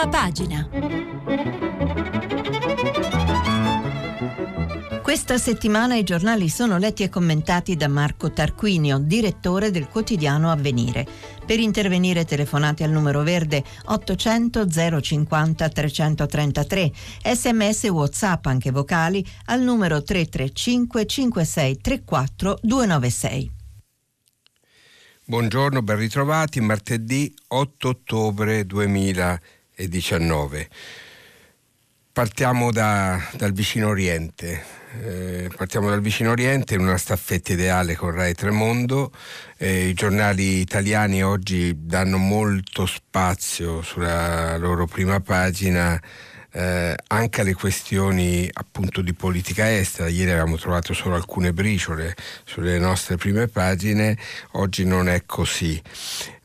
Prima pagina. Questa settimana i giornali sono letti e commentati da Marco Tarquinio, direttore del quotidiano Avvenire. Per intervenire telefonate al numero verde 800 050 333, sms whatsapp anche vocali al numero 335 5634 296. Buongiorno, ben ritrovati, martedì 8 ottobre 2019. Partiamo da, dal vicino Oriente. Eh, partiamo dal vicino Oriente in una staffetta ideale con Rai Tremondo. Eh, I giornali italiani oggi danno molto spazio sulla loro prima pagina eh, anche alle questioni appunto di politica estera. Ieri avevamo trovato solo alcune briciole sulle nostre prime pagine, oggi non è così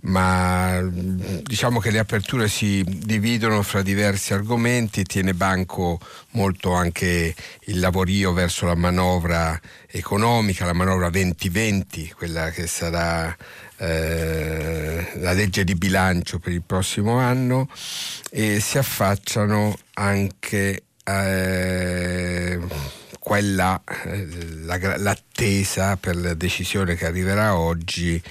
ma diciamo che le aperture si dividono fra diversi argomenti, tiene banco molto anche il lavorio verso la manovra economica, la manovra 2020, quella che sarà eh, la legge di bilancio per il prossimo anno e si affacciano anche eh, quella, eh, la, l'attesa per la decisione che arriverà oggi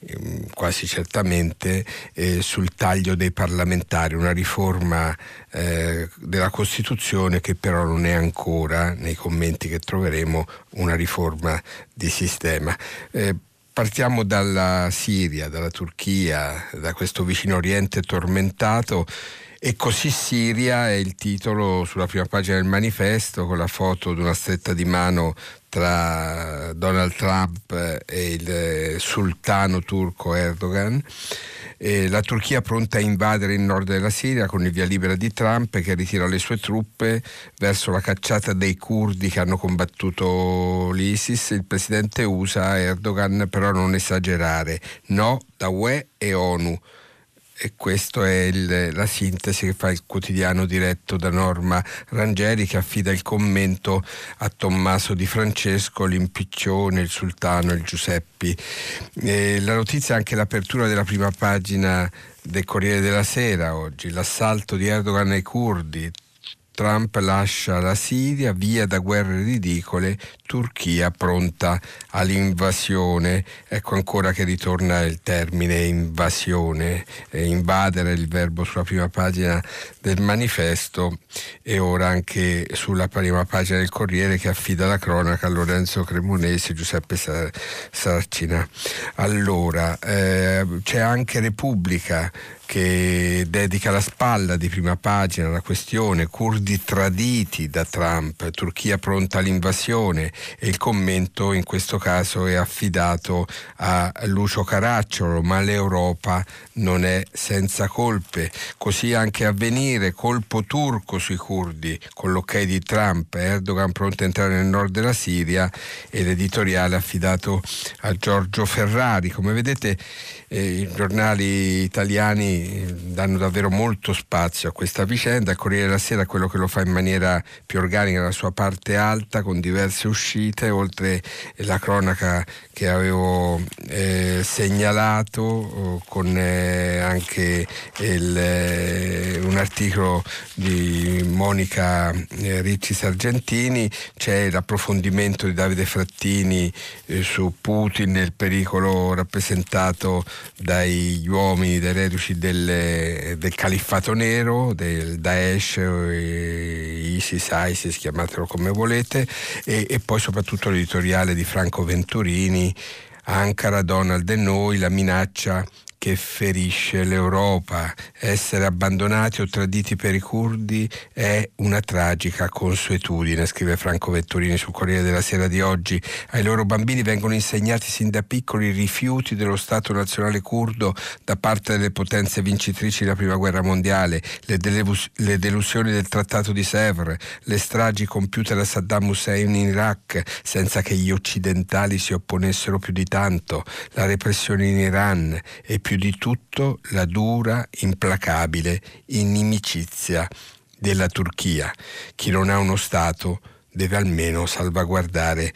ehm, quasi certamente eh, sul taglio dei parlamentari, una riforma eh, della Costituzione che però non è ancora, nei commenti che troveremo, una riforma di sistema. Eh, partiamo dalla Siria, dalla Turchia, da questo vicino Oriente tormentato e così Siria è il titolo sulla prima pagina del manifesto con la foto di una stretta di mano tra Donald Trump e il sultano turco Erdogan. E la Turchia pronta a invadere il nord della Siria con il via libera di Trump che ritira le sue truppe verso la cacciata dei curdi che hanno combattuto l'ISIS. Il presidente USA Erdogan però non esagerare, no da UE e ONU e questa è il, la sintesi che fa il quotidiano diretto da Norma Rangeri che affida il commento a Tommaso Di Francesco, l'impiccione, il sultano, il Giuseppi. E la notizia è anche l'apertura della prima pagina del Corriere della Sera oggi, l'assalto di Erdogan ai curdi, Trump lascia la Siria via da guerre ridicole, Turchia pronta all'invasione. Ecco ancora che ritorna il termine invasione, eh, invadere il verbo sulla prima pagina del manifesto e ora anche sulla prima pagina del Corriere che affida la cronaca a Lorenzo Cremonesi e Giuseppe Sarcina. Allora, eh, c'è anche Repubblica che dedica la spalla di prima pagina alla questione curdi traditi da Trump, Turchia pronta all'invasione e il commento in questo caso è affidato a Lucio Caracciolo, ma l'Europa non è senza colpe. Così anche a venire, colpo turco sui curdi, con l'ok di Trump, Erdogan pronto a entrare nel nord della Siria e l'editoriale affidato a Giorgio Ferrari. Come vedete eh, i giornali italiani danno davvero molto spazio a questa vicenda. Corriere della Sera quello che lo fa in maniera più organica nella sua parte alta, con diverse uscite, oltre la cronaca che avevo eh, segnalato, con eh, anche il, eh, un articolo di Monica eh, Ricci Sargentini, c'è l'approfondimento di Davide Frattini eh, su Putin e il pericolo rappresentato dagli uomini, dai reduci del, del califfato nero, del Daesh, ISIS, ISIS, chiamatelo come volete, e, e poi soprattutto l'editoriale di Franco Venturini, Ankara, Donald e noi, la minaccia che ferisce l'Europa. Essere abbandonati o traditi per i curdi è una tragica consuetudine, scrive Franco Vetturini sul Corriere della Sera di oggi. Ai loro bambini vengono insegnati sin da piccoli i rifiuti dello Stato nazionale curdo da parte delle potenze vincitrici della Prima Guerra Mondiale, le, delus- le delusioni del Trattato di Sèvres, le stragi compiute da Saddam Hussein in Iraq senza che gli occidentali si opponessero più di tanto, la repressione in Iran e più più di tutto la dura, implacabile inimicizia della Turchia. Chi non ha uno Stato deve almeno salvaguardare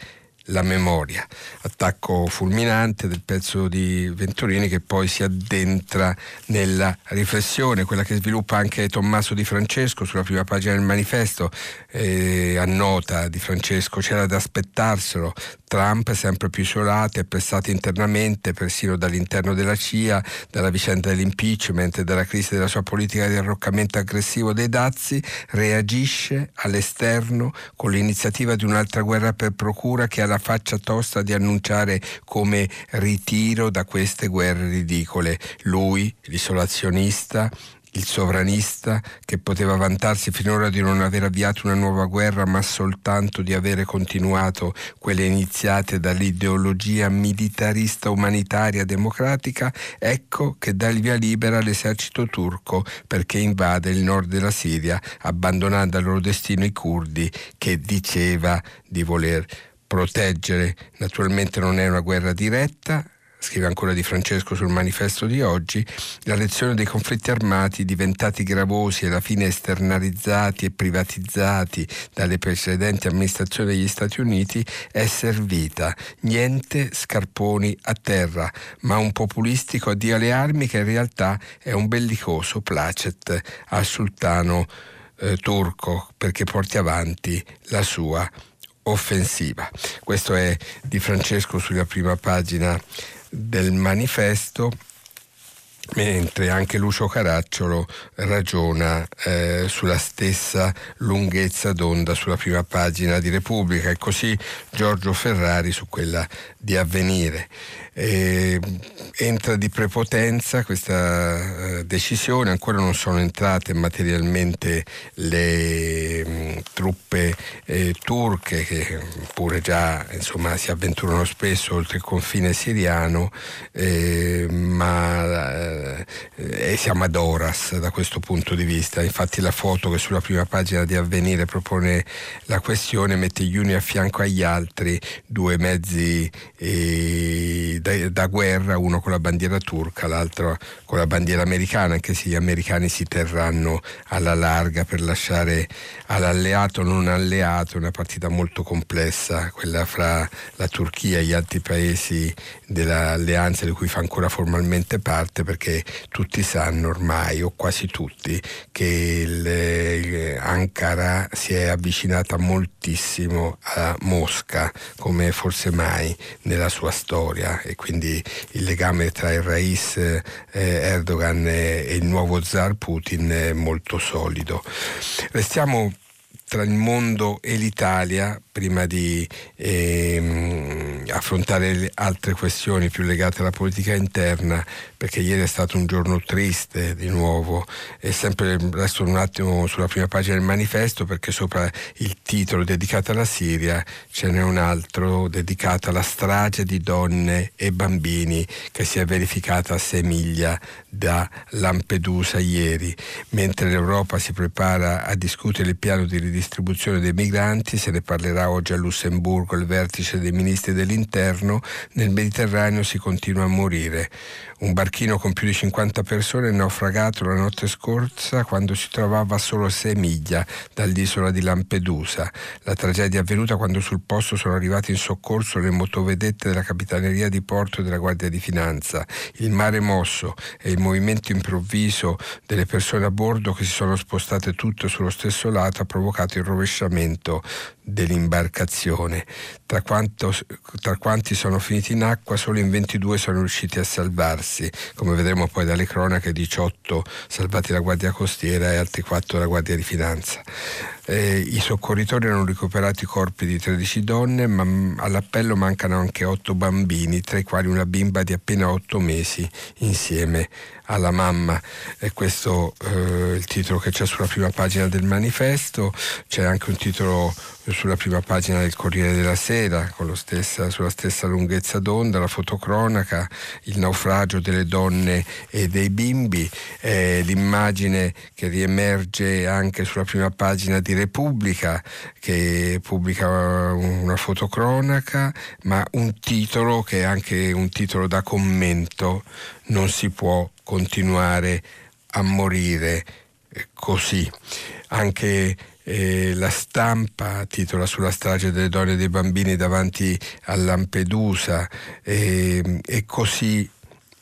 la memoria. Attacco fulminante del pezzo di Venturini che poi si addentra nella riflessione, quella che sviluppa anche Tommaso Di Francesco sulla prima pagina del manifesto, eh, annota Di Francesco, c'era da aspettarselo, Trump sempre più isolato e pressato internamente persino dall'interno della CIA, dalla vicenda dell'impeachment e dalla crisi della sua politica di arroccamento aggressivo dei dazi, reagisce all'esterno con l'iniziativa di un'altra guerra per procura che ha la faccia tosta di annunciare come ritiro da queste guerre ridicole. Lui, l'isolazionista, il sovranista che poteva vantarsi finora di non aver avviato una nuova guerra ma soltanto di avere continuato quelle iniziate dall'ideologia militarista umanitaria democratica, ecco che dà il via libera all'esercito turco perché invade il nord della Siria abbandonando al loro destino i curdi che diceva di voler proteggere. Naturalmente non è una guerra diretta, scrive ancora Di Francesco sul manifesto di oggi, la lezione dei conflitti armati diventati gravosi e alla fine esternalizzati e privatizzati dalle precedenti amministrazioni degli Stati Uniti è servita. Niente scarponi a terra, ma un populistico addio alle armi che in realtà è un bellicoso placet al sultano eh, turco perché porti avanti la sua offensiva. Questo è di Francesco sulla prima pagina del manifesto mentre anche Lucio Caracciolo ragiona eh, sulla stessa lunghezza d'onda sulla prima pagina di Repubblica e così Giorgio Ferrari su quella di Avvenire. Eh, entra di prepotenza questa eh, decisione, ancora non sono entrate materialmente le mh, mm, truppe eh, turche che pure già insomma, si avventurano spesso oltre il confine siriano, eh, ma eh, siamo ad Oras da questo punto di vista. Infatti la foto che sulla prima pagina di Avvenire propone la questione mette gli uni a fianco agli altri due mezzi eh, da, da, guerra, uno con la bandiera turca, l'altro con la bandiera americana, anche se gli americani si terranno alla larga per lasciare all'alleato non alleato una partita molto complessa, quella fra la Turchia e gli altri paesi dell'alleanza di cui fa ancora formalmente parte, perché tutti sanno ormai, o quasi tutti, che il, Ankara si è avvicinata moltissimo a Mosca, come forse mai nella sua storia, e quindi il legame tra il Rais eh, Erdogan e, e il nuovo zar Putin è molto solido. Restiamo tra il mondo e l'Italia prima di ehm, affrontare altre questioni più legate alla politica interna, perché ieri è stato un giorno triste di nuovo e sempre resto un attimo sulla prima pagina del manifesto perché sopra il titolo dedicato alla Siria ce n'è un altro dedicato alla strage di donne e bambini che si è verificata a sei miglia da Lampedusa ieri. Mentre l'Europa si prepara a discutere il piano di ridistribuzione dei migranti, se ne parlerà oggi a Lussemburgo il vertice dei ministri dell'interno, nel Mediterraneo si continua a morire. Un barchino con più di 50 persone è naufragato la notte scorsa quando si trovava a solo 6 miglia dall'isola di Lampedusa. La tragedia è avvenuta quando sul posto sono arrivati in soccorso le motovedette della Capitaneria di Porto della Guardia di Finanza. Il mare mosso e il movimento improvviso delle persone a bordo che si sono spostate tutte sullo stesso lato ha provocato il rovesciamento dell'imbarcazione. Tra, quanto, tra quanti sono finiti in acqua, solo in 22 sono riusciti a salvarsi, come vedremo poi dalle cronache 18 salvati la Guardia Costiera e altri 4 la Guardia di Finanza. Eh, I soccorritori hanno recuperato i corpi di 13 donne, ma all'appello mancano anche 8 bambini, tra i quali una bimba di appena 8 mesi insieme alla mamma. E questo è eh, il titolo che c'è sulla prima pagina del manifesto, c'è anche un titolo sulla prima pagina del Corriere della Sera, stessa, sulla stessa lunghezza d'onda, la fotocronaca, il naufragio delle donne e dei bimbi, eh, l'immagine che riemerge anche sulla prima pagina di Repubblica, che pubblica una fotocronaca, ma un titolo che è anche un titolo da commento, non si può continuare a morire così. Anche eh, la stampa titola sulla strage delle donne e dei bambini davanti a Lampedusa eh, e così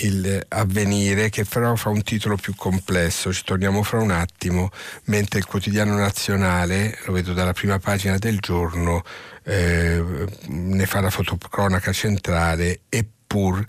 il avvenire che però fa un titolo più complesso, ci torniamo fra un attimo, mentre il quotidiano nazionale, lo vedo dalla prima pagina del giorno, eh, ne fa la fotocronaca centrale, eppur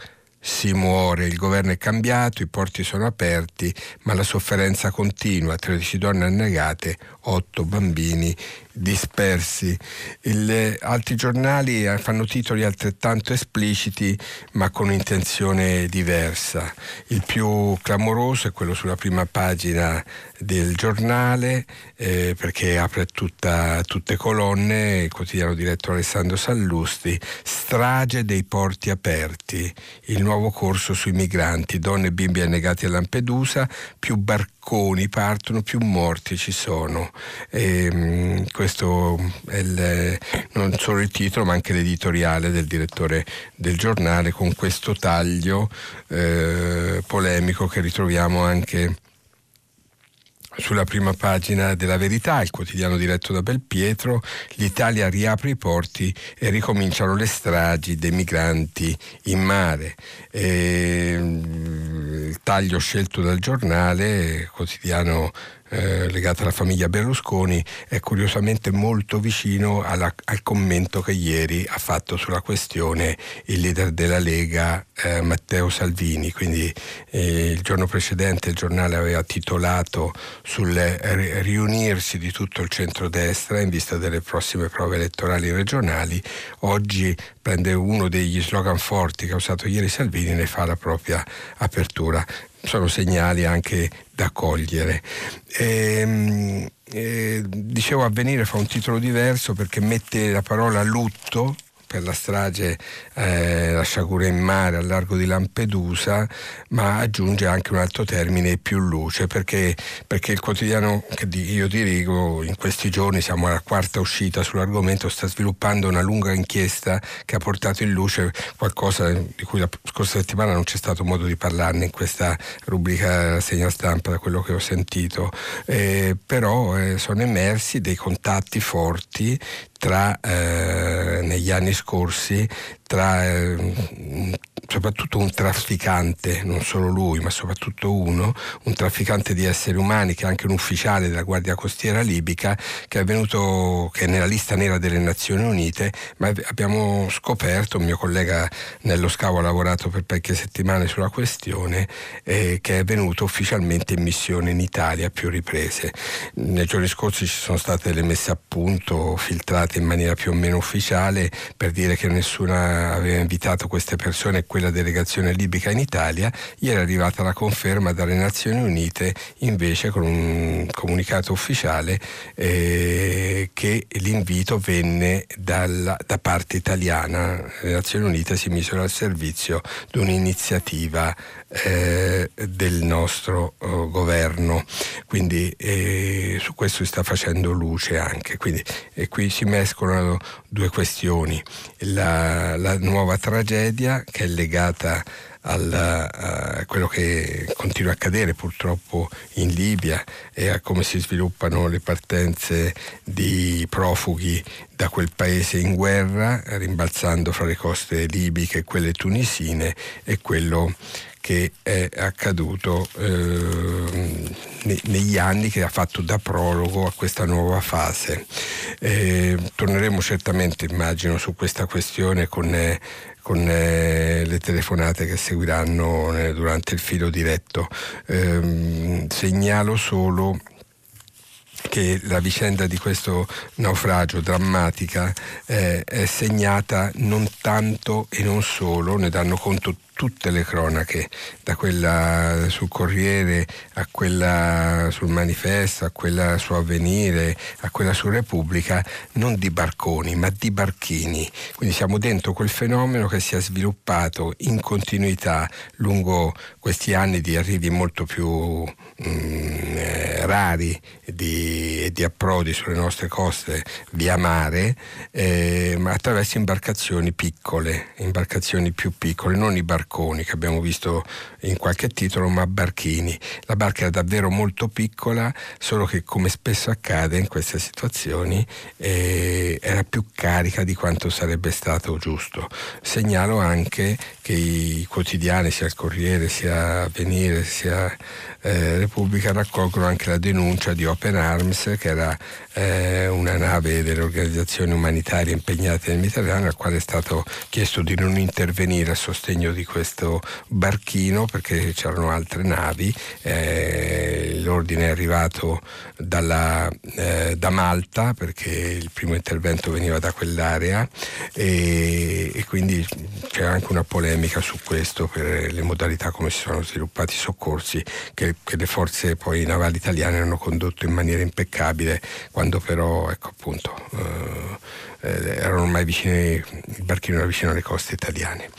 si muore, il governo è cambiato, i porti sono aperti, ma la sofferenza continua, 13 donne annegate, 8 bambini dispersi. Il, altri giornali eh, fanno titoli altrettanto espliciti ma con intenzione diversa. Il più clamoroso è quello sulla prima pagina del giornale eh, perché apre tutta, tutte colonne, il quotidiano diretto Alessandro Sallusti, strage dei porti aperti, il nuovo corso sui migranti, donne e bimbi annegati a Lampedusa, più barconi partono, più morti ci sono. E, ehm, questo è il, non solo il titolo ma anche l'editoriale del direttore del giornale con questo taglio eh, polemico che ritroviamo anche sulla prima pagina della Verità, il quotidiano diretto da Belpietro, l'Italia riapre i porti e ricominciano le stragi dei migranti in mare. E, mm, il taglio scelto dal giornale, quotidiano eh, legata alla famiglia Berlusconi è curiosamente molto vicino alla, al commento che ieri ha fatto sulla questione il leader della Lega eh, Matteo Salvini. Quindi eh, il giorno precedente il giornale aveva titolato sul riunirsi di tutto il centrodestra in vista delle prossime prove elettorali regionali. Oggi prende uno degli slogan forti che ha usato ieri Salvini e ne fa la propria apertura sono segnali anche da cogliere. E, ehm, e, dicevo Avvenire fa un titolo diverso perché mette la parola lutto per la strage eh, la sciagura in mare al largo di Lampedusa, ma aggiunge anche un altro termine più luce, perché, perché il quotidiano che io dirigo in questi giorni, siamo alla quarta uscita sull'argomento, sta sviluppando una lunga inchiesta che ha portato in luce qualcosa di cui la scorsa settimana non c'è stato modo di parlarne in questa rubrica segna stampa da quello che ho sentito, eh, però eh, sono emersi dei contatti forti tra, eh, negli anni scorsi tra eh, soprattutto un trafficante, non solo lui, ma soprattutto uno, un trafficante di esseri umani che è anche un ufficiale della Guardia Costiera libica che è venuto, che è nella lista nera delle Nazioni Unite, ma abbiamo scoperto, un mio collega Nello Scavo ha lavorato per parecchie settimane sulla questione, eh, che è venuto ufficialmente in missione in Italia a più riprese. Nei giorni scorsi ci sono state le messe a punto, filtrate in maniera più o meno ufficiale, per dire che nessuna aveva invitato queste persone e quella delegazione libica in Italia, ieri è arrivata la conferma dalle Nazioni Unite invece con un comunicato ufficiale eh, che l'invito venne dalla, da parte italiana. Le Nazioni Unite si misero al servizio di un'iniziativa eh, del nostro oh, governo. Quindi eh, su questo si sta facendo luce anche. Quindi, e qui si mescolano due questioni. La, la nuova tragedia che è legata a quello che continua a accadere purtroppo in Libia e a come si sviluppano le partenze di profughi da quel paese in guerra, rimbalzando fra le coste libiche e quelle tunisine e quello che è accaduto eh, negli anni che ha fatto da prologo a questa nuova fase. Eh, torneremo certamente, immagino, su questa questione con, eh, eh, le telefonate che seguiranno eh, durante il filo diretto. Ehm, segnalo solo che la vicenda di questo naufragio drammatica eh, è segnata non tanto e non solo, ne danno conto tutte le cronache, da quella sul Corriere a quella sul Manifesto, a quella su Avvenire, a quella su Repubblica, non di barconi, ma di barchini. Quindi siamo dentro quel fenomeno che si è sviluppato in continuità lungo questi anni di arrivi molto più mm, eh, rari di, di, approdi sulle nostre coste via mare, eh, attraverso imbarcazioni piccole, imbarcazioni più piccole, non i barconi che abbiamo visto in qualche titolo, ma barchini. La barca era davvero molto piccola, solo che come spesso accade in queste situazioni eh, era più carica di quanto sarebbe stato giusto. Segnalo anche che i quotidiani, sia il Corriere, sia Avvenire, sia eh, Repubblica raccolgono anche la denuncia di Open Arms, che era eh, una nave delle organizzazioni umanitarie impegnate nel Mediterraneo, al quale è stato chiesto di non intervenire a sostegno di questo barchino perché c'erano altre navi. Eh, l'ordine è arrivato dalla, eh, da Malta perché il primo intervento veniva da quell'area e, e quindi c'è anche una polemica su questo per le modalità come si sono sviluppati i soccorsi che che le forze poi navali italiane hanno condotto in maniera impeccabile, quando però ecco, appunto, eh, eh erano ormai vicini, il barchino era vicino alle coste italiane.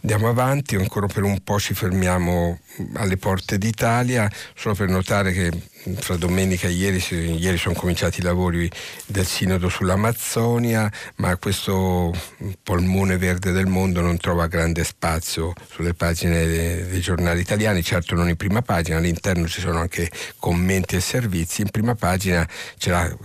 Andiamo avanti, ancora per un po' ci fermiamo alle porte d'Italia, solo per notare che fra domenica e ieri, ieri sono cominciati i lavori del Sinodo sull'Amazzonia, ma questo polmone verde del mondo non trova grande spazio sulle pagine dei, giornali italiani, certo non in prima pagina, all'interno ci sono anche commenti e servizi, in prima pagina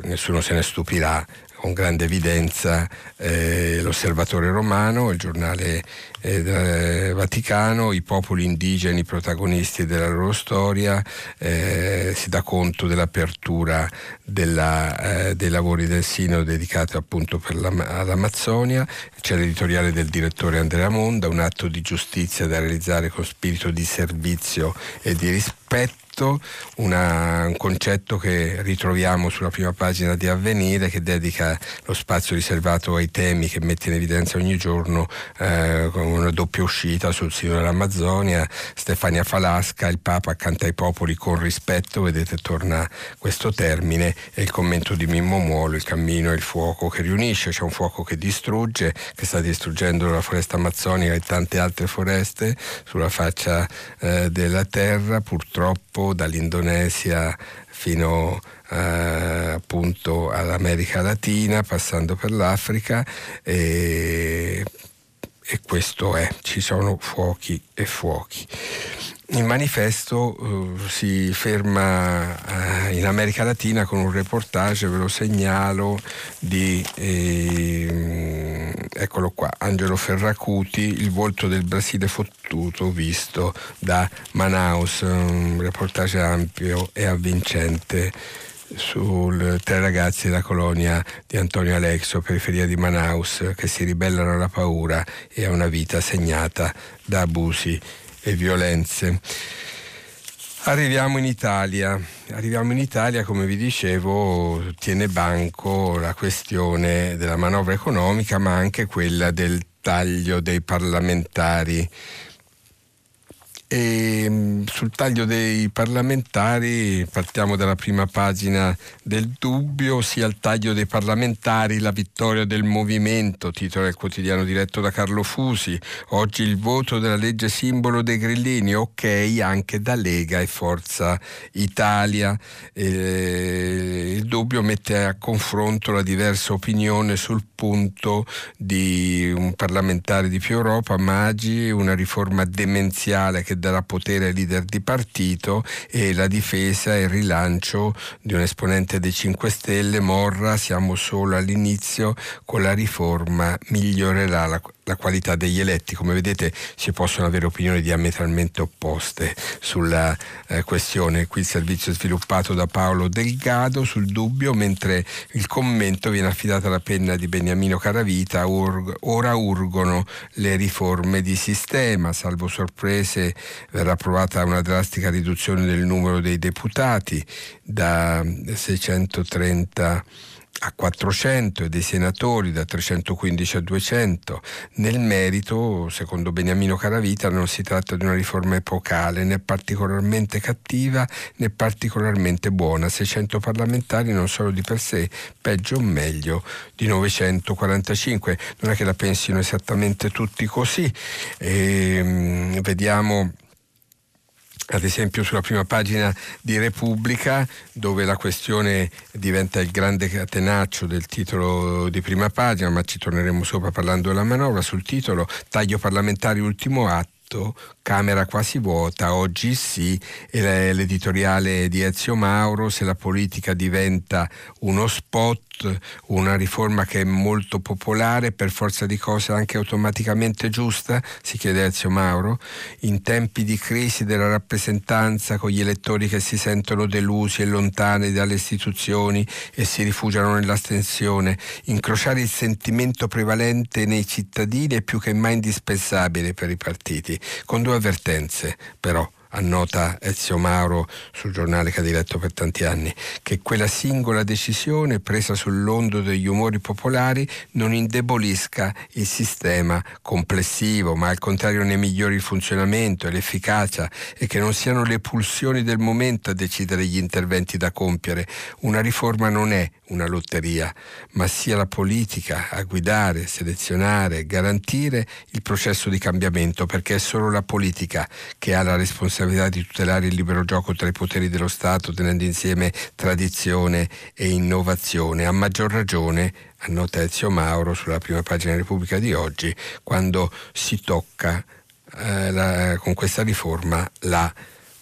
nessuno se ne stupirà, con grande evidenza eh, l'Osservatore Romano, il giornale eh, Vaticano, i popoli indigeni protagonisti della loro storia, eh, si dà conto dell'apertura della, eh, dei lavori del Sino dedicato appunto all'Amazzonia, c'è l'editoriale del direttore Andrea Monda, un atto di giustizia da realizzare con spirito di servizio e di rispetto una, un concetto che ritroviamo sulla prima pagina di Avvenire che dedica lo spazio riservato ai temi che mette in evidenza ogni giorno eh, con una doppia uscita sul sito dell'Amazzonia, Stefania Falasca, il Papa accanto ai popoli con rispetto, vedete torna questo termine, e il commento di Mimmo Muolo, il cammino e il fuoco che riunisce, c'è un fuoco che distrugge, che sta distruggendo la foresta amazzonica e tante altre foreste sulla faccia eh, della terra, purtroppo dall'Indonesia fino eh, appunto all'America Latina, passando per l'Africa e, e questo è, ci sono fuochi e fuochi. Il manifesto uh, si ferma uh, in America Latina con un reportage, ve lo segnalo, di, eh, eccolo qua, Angelo Ferracuti, Il volto del Brasile fottuto visto da Manaus, un reportage ampio e avvincente sul tre ragazzi della colonia di Antonio Alexo, periferia di Manaus, che si ribellano alla paura e a una vita segnata da abusi e violenze. Arriviamo in Italia. Arriviamo in Italia, come vi dicevo, tiene banco la questione della manovra economica, ma anche quella del taglio dei parlamentari e mm, sul taglio dei parlamentari partiamo dalla prima pagina del dubbio, sia il taglio dei parlamentari, la vittoria del movimento, titolo del quotidiano diretto da Carlo Fusi. Oggi il voto della legge simbolo dei grillini, ok anche da Lega e Forza Italia. Eh, il dubbio mette a confronto la diversa opinione sul punto di un parlamentare di più Europa, Maggi, una riforma demenziale che darà potere leader di partito e la difesa e il rilancio di un esponente dei 5 Stelle, Morra, siamo solo all'inizio, con la riforma migliorerà la la qualità degli eletti. Come vedete si possono avere opinioni diametralmente opposte sulla eh, questione. Qui il servizio è sviluppato da Paolo Delgado sul dubbio, mentre il commento viene affidato alla penna di Beniamino Caravita. Ur- ora urgono le riforme di sistema, salvo sorprese verrà approvata una drastica riduzione del numero dei deputati da 630 a 400 e dei senatori da 315 a 200. Nel merito, secondo Beniamino Caravita, non si tratta di una riforma epocale, né particolarmente cattiva né particolarmente buona. 600 parlamentari non sono di per sé peggio o meglio di 945. Non è che la pensino esattamente tutti così. E, ehm, vediamo ad esempio sulla prima pagina di Repubblica, dove la questione diventa il grande catenaccio del titolo di prima pagina, ma ci torneremo sopra parlando della manovra, sul titolo Taglio parlamentare ultimo atto Camera quasi vuota, oggi sì, l'editoriale di Ezio Mauro, se la politica diventa uno spot, una riforma che è molto popolare, per forza di cose anche automaticamente giusta, si chiede Ezio Mauro, in tempi di crisi della rappresentanza con gli elettori che si sentono delusi e lontani dalle istituzioni e si rifugiano nell'astensione, incrociare il sentimento prevalente nei cittadini è più che mai indispensabile per i partiti, con due avvertenze però annota Ezio Mauro sul giornale che ha diretto per tanti anni, che quella singola decisione presa sull'ondo degli umori popolari non indebolisca il sistema complessivo, ma al contrario ne migliori il funzionamento e l'efficacia e che non siano le pulsioni del momento a decidere gli interventi da compiere. Una riforma non è una lotteria, ma sia la politica a guidare, selezionare, garantire il processo di cambiamento, perché è solo la politica che ha la responsabilità di tutelare il libero gioco tra i poteri dello Stato, tenendo insieme tradizione e innovazione. A maggior ragione, annota Ezio Mauro sulla prima pagina Repubblica di oggi, quando si tocca eh, la, con questa riforma la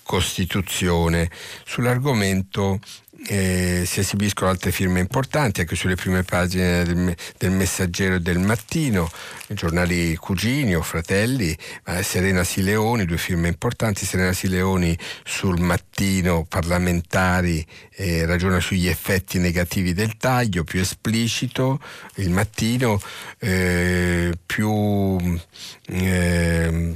Costituzione. Sull'argomento eh, si esibiscono altre firme importanti anche sulle prime pagine del, del Messaggero del Mattino, giornali cugini o fratelli, eh, Serena Sileoni, due firme importanti, Serena Sileoni sul Mattino parlamentari eh, ragiona sugli effetti negativi del taglio, più esplicito, il Mattino eh, più ehm,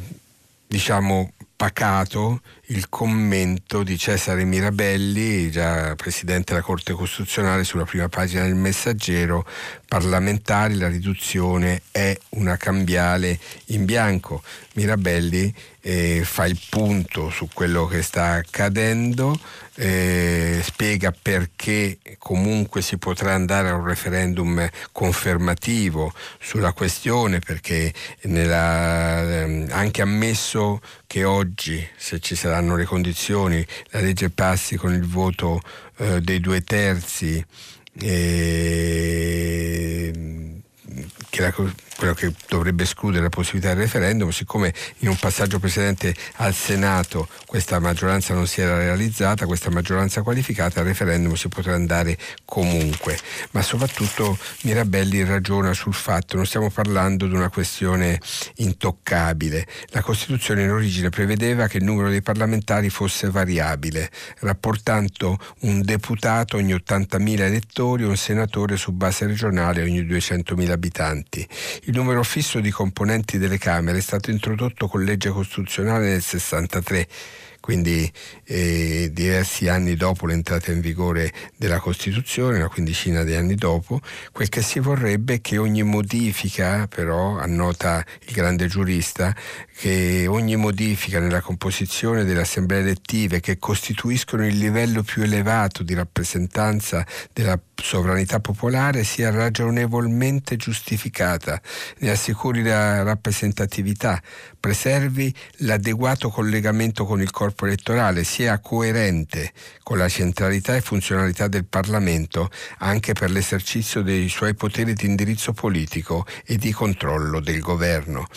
diciamo pacato il commento di Cesare Mirabelli, già Presidente della Corte Costituzionale, sulla prima pagina del Messaggero, parlamentari, la riduzione è una cambiale in bianco. Mirabelli eh, fa il punto su quello che sta accadendo, eh, spiega perché comunque si potrà andare a un referendum confermativo sulla questione, perché nella, ehm, anche ammesso che oggi, se ci saranno le condizioni, la legge passi con il voto eh, dei due terzi, eh, che la, quello che dovrebbe escludere la possibilità del referendum, siccome in un passaggio precedente al Senato questa maggioranza non si era realizzata, questa maggioranza qualificata, al referendum si potrà andare comunque. Ma soprattutto Mirabelli ragiona sul fatto, non stiamo parlando di una questione intoccabile. La Costituzione in origine prevedeva che il numero dei parlamentari fosse variabile, rapportando un deputato ogni 80.000 elettori e un senatore su base regionale ogni 200.000 abitanti. Il numero fisso di componenti delle Camere è stato introdotto con legge costituzionale nel 63 quindi eh, diversi anni dopo l'entrata in vigore della Costituzione, una quindicina di anni dopo, quel che si vorrebbe è che ogni modifica, però, annota il grande giurista, che ogni modifica nella composizione delle assemblee elettive che costituiscono il livello più elevato di rappresentanza della sovranità popolare sia ragionevolmente giustificata, ne assicuri la rappresentatività, preservi l'adeguato collegamento con il corpo elettorale, sia coerente con la centralità e funzionalità del Parlamento anche per l'esercizio dei suoi poteri di indirizzo politico e di controllo del governo.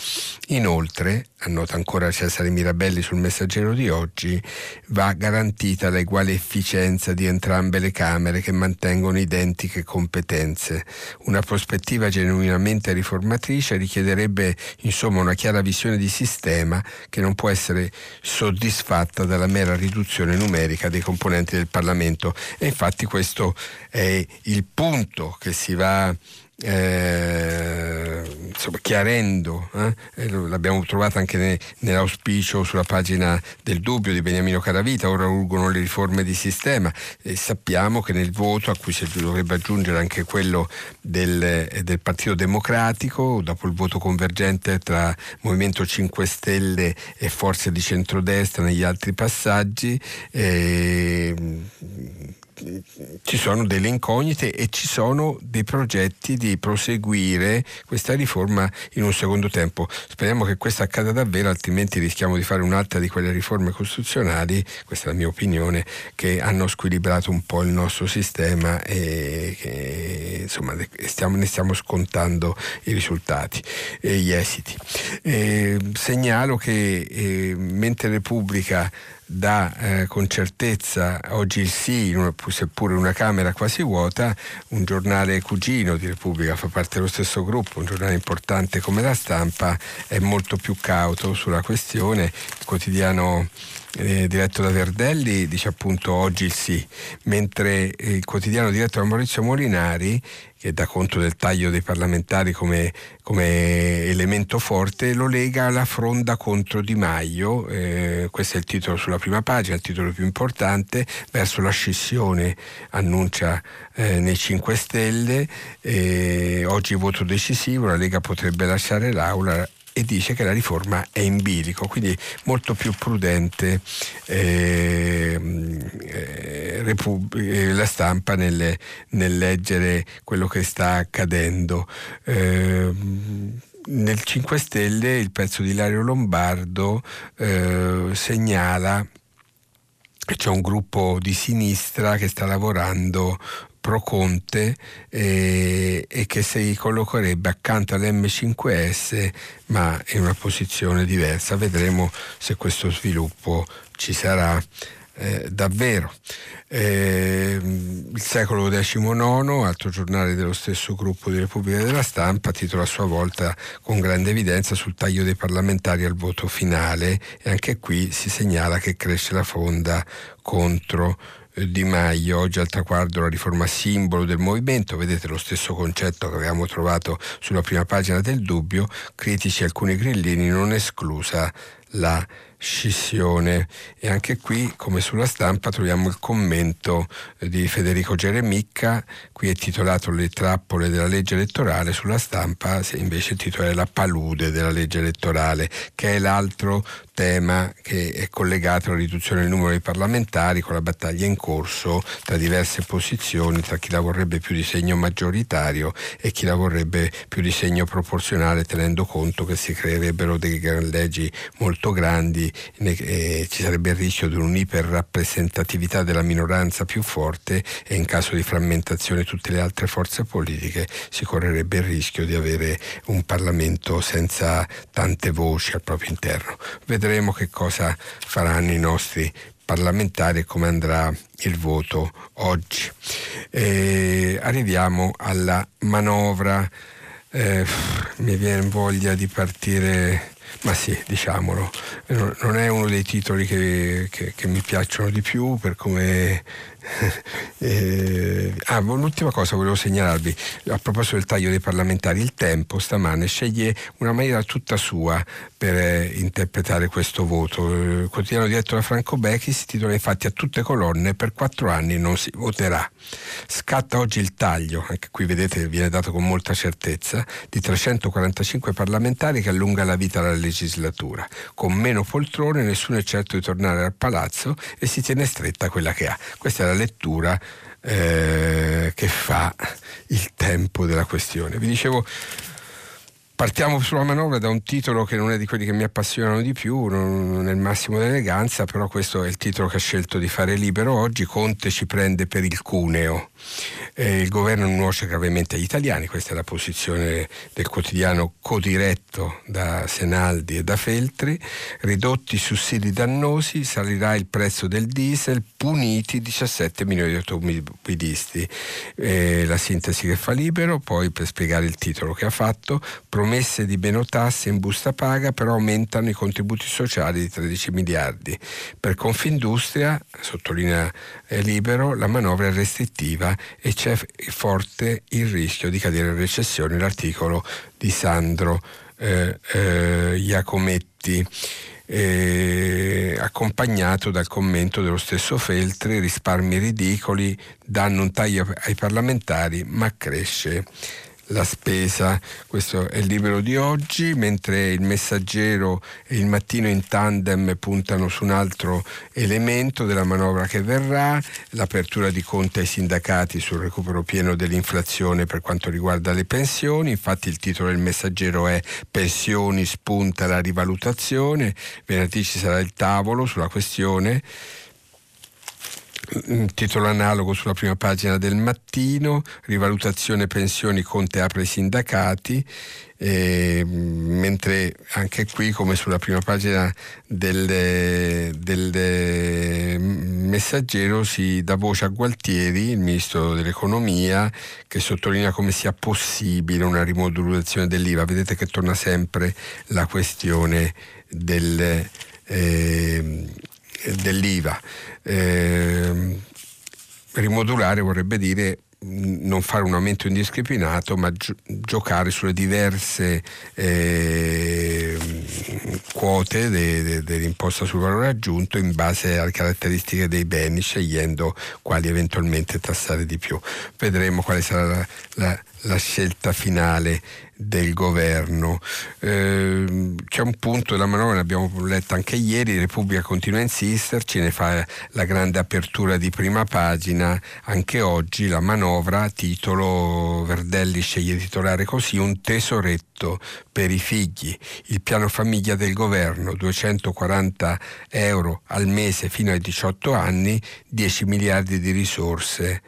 Inoltre, annota ancora Cesare Mirabelli sul messaggero di oggi, va garantita l'eguale efficienza di entrambe le Camere che mantengono identiche competenze. Una prospettiva genuinamente riformatrice richiederebbe insomma una chiara visione di sistema che non può essere soddisfatta dalla mera riduzione numerica dei componenti del Parlamento e infatti questo è il punto che si va eh, insomma, chiarendo, eh? l'abbiamo trovato anche ne, nell'auspicio sulla pagina del dubbio di Beniamino Caravita, ora urgono le riforme di sistema e sappiamo che nel voto a cui si dovrebbe aggiungere anche quello del, del Partito Democratico, dopo il voto convergente tra Movimento 5 Stelle e forze di centrodestra negli altri passaggi, eh, ci sono delle incognite e ci sono dei progetti di proseguire questa riforma in un secondo tempo. Speriamo che questo accada davvero, altrimenti rischiamo di fare un'altra di quelle riforme costituzionali, questa è la mia opinione, che hanno squilibrato un po' il nostro sistema e che insomma stiamo, ne stiamo scontando i risultati e gli esiti. E segnalo che eh, mentre Repubblica dà eh, con certezza oggi il sì, seppure una Camera quasi vuota, un giornale cugino di Repubblica, fa parte dello stesso gruppo, un giornale importante come la stampa, è molto più cauto sulla questione. Il quotidiano eh, diretto da Verdelli dice appunto oggi il sì, mentre il quotidiano diretto da Maurizio Molinari che dà conto del taglio dei parlamentari come, come elemento forte, lo lega alla fronda contro Di Maio, eh, questo è il titolo sulla prima pagina, il titolo più importante, verso la scissione annuncia eh, nei 5 Stelle, eh, oggi voto decisivo, la Lega potrebbe lasciare l'Aula e dice che la riforma è in bilico, quindi molto più prudente eh, eh, eh, la stampa nel, nel, leggere quello che sta accadendo. Eh, nel 5 Stelle il pezzo di Lario Lombardo eh, segnala che c'è un gruppo di sinistra che sta lavorando pro Conte eh, e che si collocherebbe accanto all'M5S ma in una posizione diversa. Vedremo se questo sviluppo ci sarà eh, davvero. Eh, il secolo XIX, altro giornale dello stesso gruppo di Repubblica della Stampa, titola a sua volta con grande evidenza sul taglio dei parlamentari al voto finale e anche qui si segnala che cresce la fonda contro di Maio, oggi al traguardo la riforma simbolo del movimento, vedete lo stesso concetto che avevamo trovato sulla prima pagina del dubbio, critici alcuni grillini, non esclusa la scissione. E anche qui come sulla stampa troviamo il commento di Federico Geremicca qui è titolato Le trappole della legge elettorale sulla stampa invece il titolo è La palude della legge elettorale che è l'altro tema che è collegato alla riduzione del numero dei parlamentari con la battaglia in corso tra diverse posizioni, tra chi la vorrebbe più di segno maggioritario e chi la vorrebbe più di segno proporzionale, tenendo conto che si creerebbero delle leggi molto grandi e ci sarebbe il rischio di un'iperrappresentatività della minoranza più forte e in caso di frammentazione tutte le altre forze politiche si correrebbe il rischio di avere un Parlamento senza tante voci al proprio interno. Vedremo vedremo che cosa faranno i nostri parlamentari e come andrà il voto oggi. E arriviamo alla manovra. Eh, mi viene voglia di partire ma sì, diciamolo, non è uno dei titoli che, che, che mi piacciono di più per come eh, ah, l'ultima cosa volevo segnalarvi. A proposito del taglio dei parlamentari il tempo stamane sceglie una maniera tutta sua per eh, interpretare questo voto. Il quotidiano diretto da Franco Becchi si titola infatti a tutte colonne per quattro anni non si voterà scatta oggi il taglio anche qui vedete viene dato con molta certezza di 345 parlamentari che allunga la vita alla legislatura. Con meno poltrone nessuno è certo di tornare al palazzo e si tiene stretta quella che ha. Questa è la lettura eh, che fa il tempo della questione. Vi dicevo, Partiamo sulla manovra da un titolo che non è di quelli che mi appassionano di più, non è il massimo dell'eleganza, però questo è il titolo che ha scelto di fare libero oggi. Conte ci prende per il cuneo. Eh, il governo nuoce gravemente agli italiani, questa è la posizione del quotidiano codiretto da Senaldi e da Feltri. Ridotti i sussidi dannosi, salirà il prezzo del diesel, puniti 17 milioni di automobilisti. Eh, la sintesi che fa libero, poi per spiegare il titolo che ha fatto, promesse di meno tasse in busta paga, però aumentano i contributi sociali di 13 miliardi. Per Confindustria, sottolinea eh, Libero, la manovra è restrittiva e c'è forte il rischio di cadere in recessione, l'articolo di Sandro eh, eh, Iacometti. Eh, accompagnato dal commento dello stesso Feltri, risparmi ridicoli, danno un taglio ai parlamentari, ma cresce la spesa. Questo è il libro di oggi, mentre il messaggero e il mattino in tandem puntano su un altro elemento della manovra che verrà, l'apertura di conti ai sindacati sul recupero pieno dell'inflazione per quanto riguarda le pensioni. Infatti il titolo del messaggero è Pensioni spunta la rivalutazione. Venerdì ci sarà il tavolo sulla questione un titolo analogo sulla prima pagina del mattino, rivalutazione pensioni Conte apre i sindacati, eh, mentre anche qui come sulla prima pagina del, del, messaggero si dà voce a Gualtieri, il ministro dell'economia, che sottolinea come sia possibile una rimodulazione dell'IVA. Vedete che torna sempre la questione del, eh, dell'IVA. Eh, rimodulare vorrebbe dire non fare un aumento indiscriminato, ma gio- giocare sulle diverse eh, quote de- de- dell'imposta sul valore aggiunto in base alle caratteristiche dei beni, scegliendo quali eventualmente tassare di più. Vedremo quale sarà la, la, la scelta finale del governo. Eh, c'è un punto della manovra, l'abbiamo letta anche ieri, Repubblica continua a insisterci, ne fa la grande apertura di prima pagina, anche oggi la manovra, titolo Verdelli sceglie di titolare così, un tesoretto per i figli, il piano famiglia del governo, 240 euro al mese fino ai 18 anni, 10 miliardi di risorse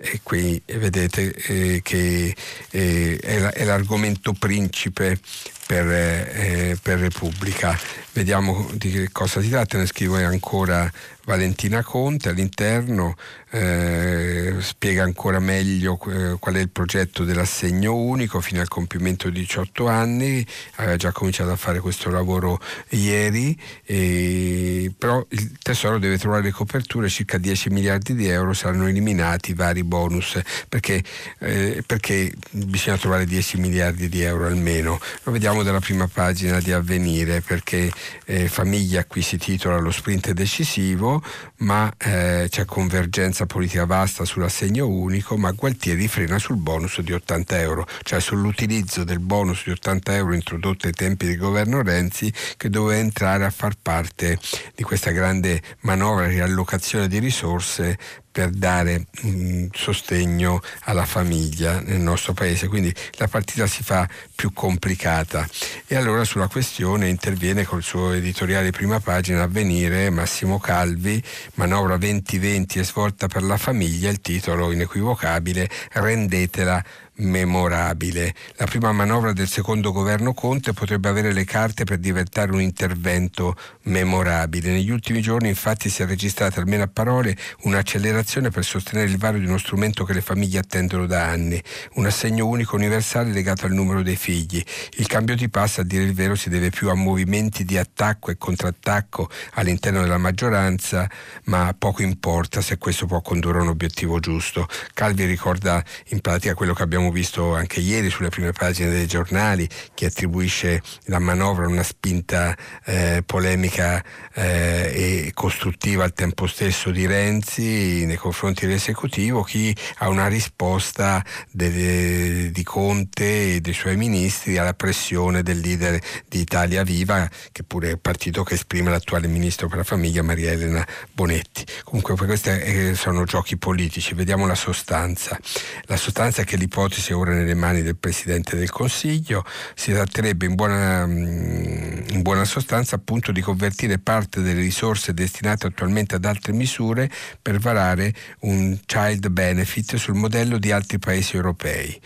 e qui vedete eh, che eh, è, la, è, l'argomento principe per, eh, per Repubblica. Vediamo di che cosa si tratta, ne scrivo ancora Valentina Conte all'interno eh, spiega ancora meglio eh, qual è il progetto dell'assegno unico fino al compimento di 18 anni, aveva già cominciato a fare questo lavoro ieri, e, però il Tesoro deve trovare le coperture, circa 10 miliardi di euro saranno eliminati vari bonus, perché, eh, perché bisogna trovare 10 miliardi di euro almeno. Lo vediamo dalla prima pagina di Avvenire, perché eh, Famiglia qui si titola Lo sprint decisivo, ma eh, c'è convergenza politica vasta sull'assegno unico, ma Gualtieri frena sul bonus di 80 euro, cioè sull'utilizzo del bonus di 80 euro introdotto ai tempi del governo Renzi che doveva entrare a far parte di questa grande manovra di riallocazione di risorse per dare mh, mm, sostegno alla famiglia nel nostro paese. Quindi la partita si fa più complicata. E allora sulla questione interviene col suo editoriale prima pagina Avvenire Massimo Calvi, manovra 2020 e svolta per la famiglia, il titolo inequivocabile, rendetela memorabile. La prima manovra del secondo governo Conte potrebbe avere le carte per diventare un intervento memorabile. Negli ultimi giorni infatti si è registrata almeno a parole un'accelerazione per sostenere il varo di uno strumento che le famiglie attendono da anni, un assegno unico universale legato al numero dei figli. Il cambio di passo a dire il vero si deve più a movimenti di attacco e contrattacco all'interno della maggioranza, ma poco importa se questo può condurre a un obiettivo giusto. Calvi ricorda in pratica quello che abbiamo abbiamo visto anche ieri sulle prime pagine dei giornali, che attribuisce la manovra una spinta eh, polemica eh, e costruttiva al tempo stesso di Renzi nei confronti dell'esecutivo, chi ha una risposta de, di Conte e dei suoi ministri alla pressione del leader di Italia Viva, che pure è il partito che esprime l'attuale ministro per la famiglia Maria Elena Bonetti. Comunque questi eh, sono giochi politici, vediamo la sostanza. La sostanza è che l'ipotesi sia ora nelle mani del Presidente del Consiglio. Si tratterebbe in buona, mm, in buona sostanza appunto di convertire parte delle risorse destinate attualmente ad altre misure per varare un child benefit sul modello di altri paesi europei.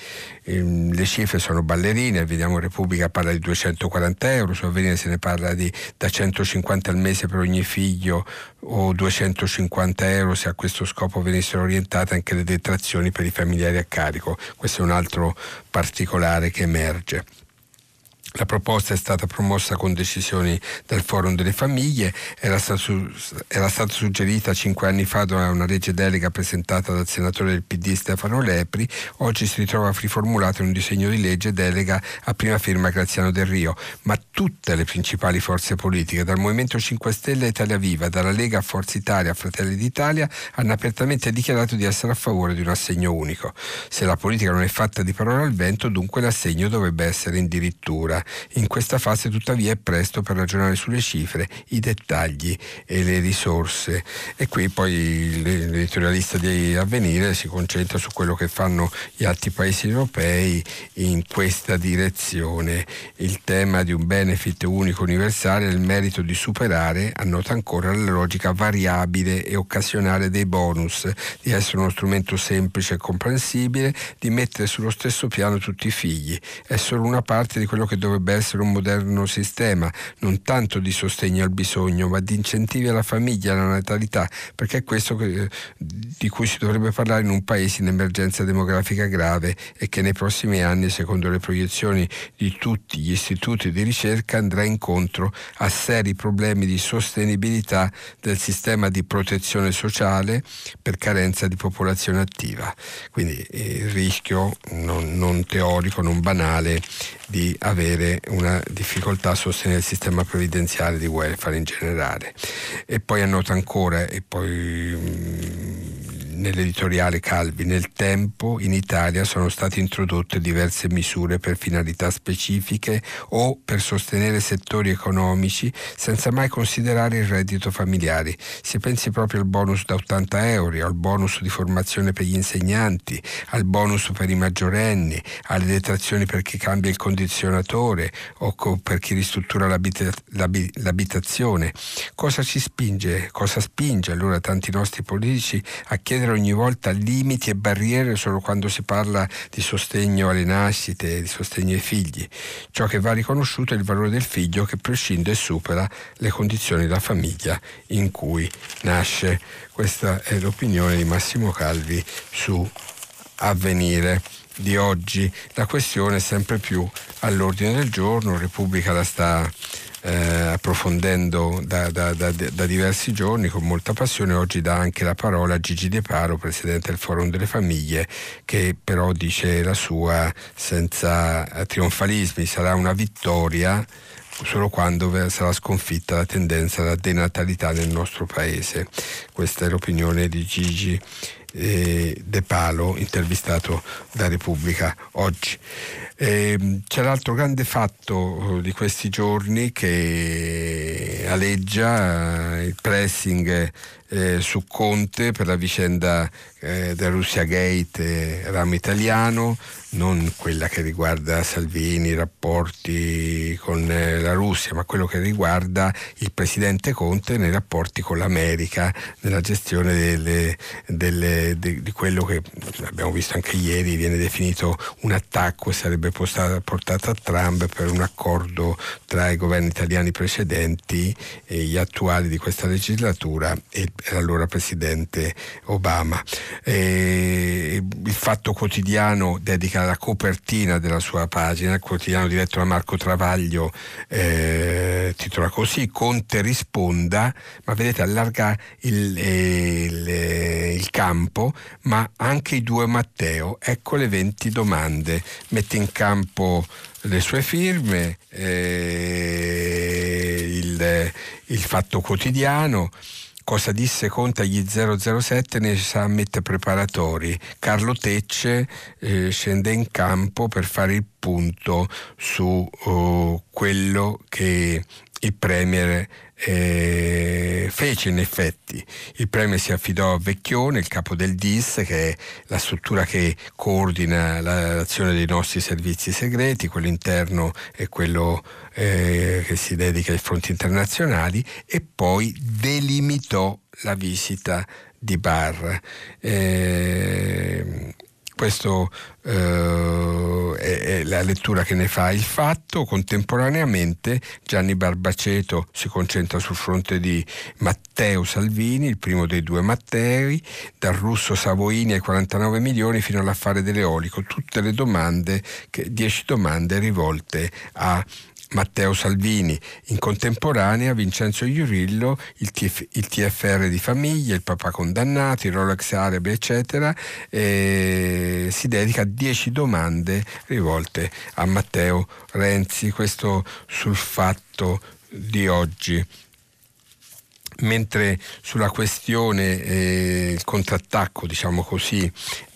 Ehm, le cifre sono ballerine, vediamo Repubblica parla di 240 euro, su Avvenire se ne parla di da 150 al mese per ogni figlio o 250 euro se a questo scopo venissero orientate anche le detrazioni per i familiari a carico. Questo un altro particolare che emerge. La proposta è stata promossa con decisioni del Forum delle Famiglie, era, stato, era stata suggerita cinque anni fa da una legge delega presentata dal senatore del PD Stefano Lepri, oggi si ritrova riformulata in un disegno di legge delega a prima firma Graziano Del Rio, ma tutte le principali forze politiche, dal Movimento 5 Stelle a Italia Viva, dalla Lega a Forza Italia a Fratelli d'Italia, hanno apertamente dichiarato di essere a favore di un assegno unico. Se la politica non è fatta di parole al vento, dunque l'assegno dovrebbe essere addirittura. In questa fase tuttavia è presto per ragionare sulle cifre, i dettagli e le risorse. E qui poi l'editorialista di Avvenire si concentra su quello che fanno gli altri paesi europei in questa direzione. Il tema di un benefit unico universale è il merito di superare, annota ancora, la logica variabile e occasionale dei bonus, di essere uno strumento semplice e comprensibile, di mettere sullo stesso piano tutti i figli. È solo una parte di quello che dovrebbe essere essere un moderno sistema, non tanto di sostegno al bisogno, ma di incentivi alla famiglia, alla natalità, perché è questo che, di cui si dovrebbe parlare in un paese in emergenza demografica grave e che nei prossimi anni, secondo le proiezioni di tutti gli istituti di ricerca, andrà incontro a seri problemi di sostenibilità del sistema di protezione sociale per carenza di popolazione attiva. Quindi il rischio non, non teorico, non banale, di avere una difficoltà a sostenere il sistema previdenziale di welfare in generale. E poi annota ancora, e poi mm, nell'editoriale Calvi, nel tempo in Italia sono state introdotte diverse misure per finalità specifiche o per sostenere settori economici senza mai considerare il reddito familiare. Si pensi proprio al bonus da 80 euro, al bonus di formazione per gli insegnanti, al bonus per i maggiorenni, alle detrazioni per chi cambia il condizionatore o per chi ristruttura l'abita- l'abitazione. Cosa ci spinge? Cosa spinge allora tanti nostri politici a chiedere ogni volta limiti e barriere solo quando si parla di sostegno alle nascite, di sostegno ai figli. Ciò che va riconosciuto è il valore del figlio che prescinde e supera le condizioni della famiglia in cui nasce. Questa è l'opinione di Massimo Calvi su avvenire di oggi. La questione è sempre più all'ordine del giorno, Repubblica la sta eh, approfondendo da, da, da, da, diversi giorni con molta passione. Oggi dà anche la parola a Gigi De Paro, presidente del Forum delle Famiglie, che però dice la sua senza trionfalismi. Sarà una vittoria solo quando sarà sconfitta la tendenza alla denatalità nel nostro paese. Questa è l'opinione di Gigi eh, De Palo, intervistato da Repubblica oggi. Eh, c'è l'altro grande fatto eh, di questi giorni che aleggia eh, il pressing eh, su Conte per la vicenda eh, del Russia Gate ramo italiano, non quella che riguarda Salvini, i rapporti con eh, la Russia, ma quello che riguarda il presidente Conte nei rapporti con l'America, nella gestione delle, delle, de, di quello che abbiamo visto anche ieri viene definito un attacco e portato a Trump per un accordo tra i governi italiani precedenti e gli attuali di questa legislatura e l'allora presidente Obama. E il Fatto Quotidiano dedica la copertina della sua pagina, il quotidiano diretto da Marco Travaglio eh, titola così Conte risponda, ma vedete allarga il, il, il campo, ma anche i due Matteo, ecco le 20 domande, mette in campo le sue firme, eh, il, il fatto quotidiano Cosa disse Conte agli 007 nei summit preparatori? Carlo Tecce eh, scende in campo per fare il punto su uh, quello che il Premier eh, fece in effetti. Il Premier si affidò a Vecchione, il capo del DIS, che è la struttura che coordina l'azione dei nostri servizi segreti, quello interno e quello eh, che si dedica ai fronti internazionali, e poi delimitò la visita di Barr. Eh, Questo eh, è, la lettura che ne fa il fatto. Contemporaneamente Gianni Barbaceto si concentra sul fronte di Matteo Salvini, il primo dei due Mattei, dal russo Savoini ai 49 milioni fino all'affare dell'eolico, tutte le domande, 10 domande rivolte a Matteo Salvini, in contemporanea Vincenzo Iurillo, il, TF, il TFR di famiglia, il papà condannato, il Rolex arabe, eccetera, eh, si dedica a dieci domande rivolte a Matteo Renzi, questo sul fatto di oggi. Mentre sulla questione eh, il contrattacco, diciamo così,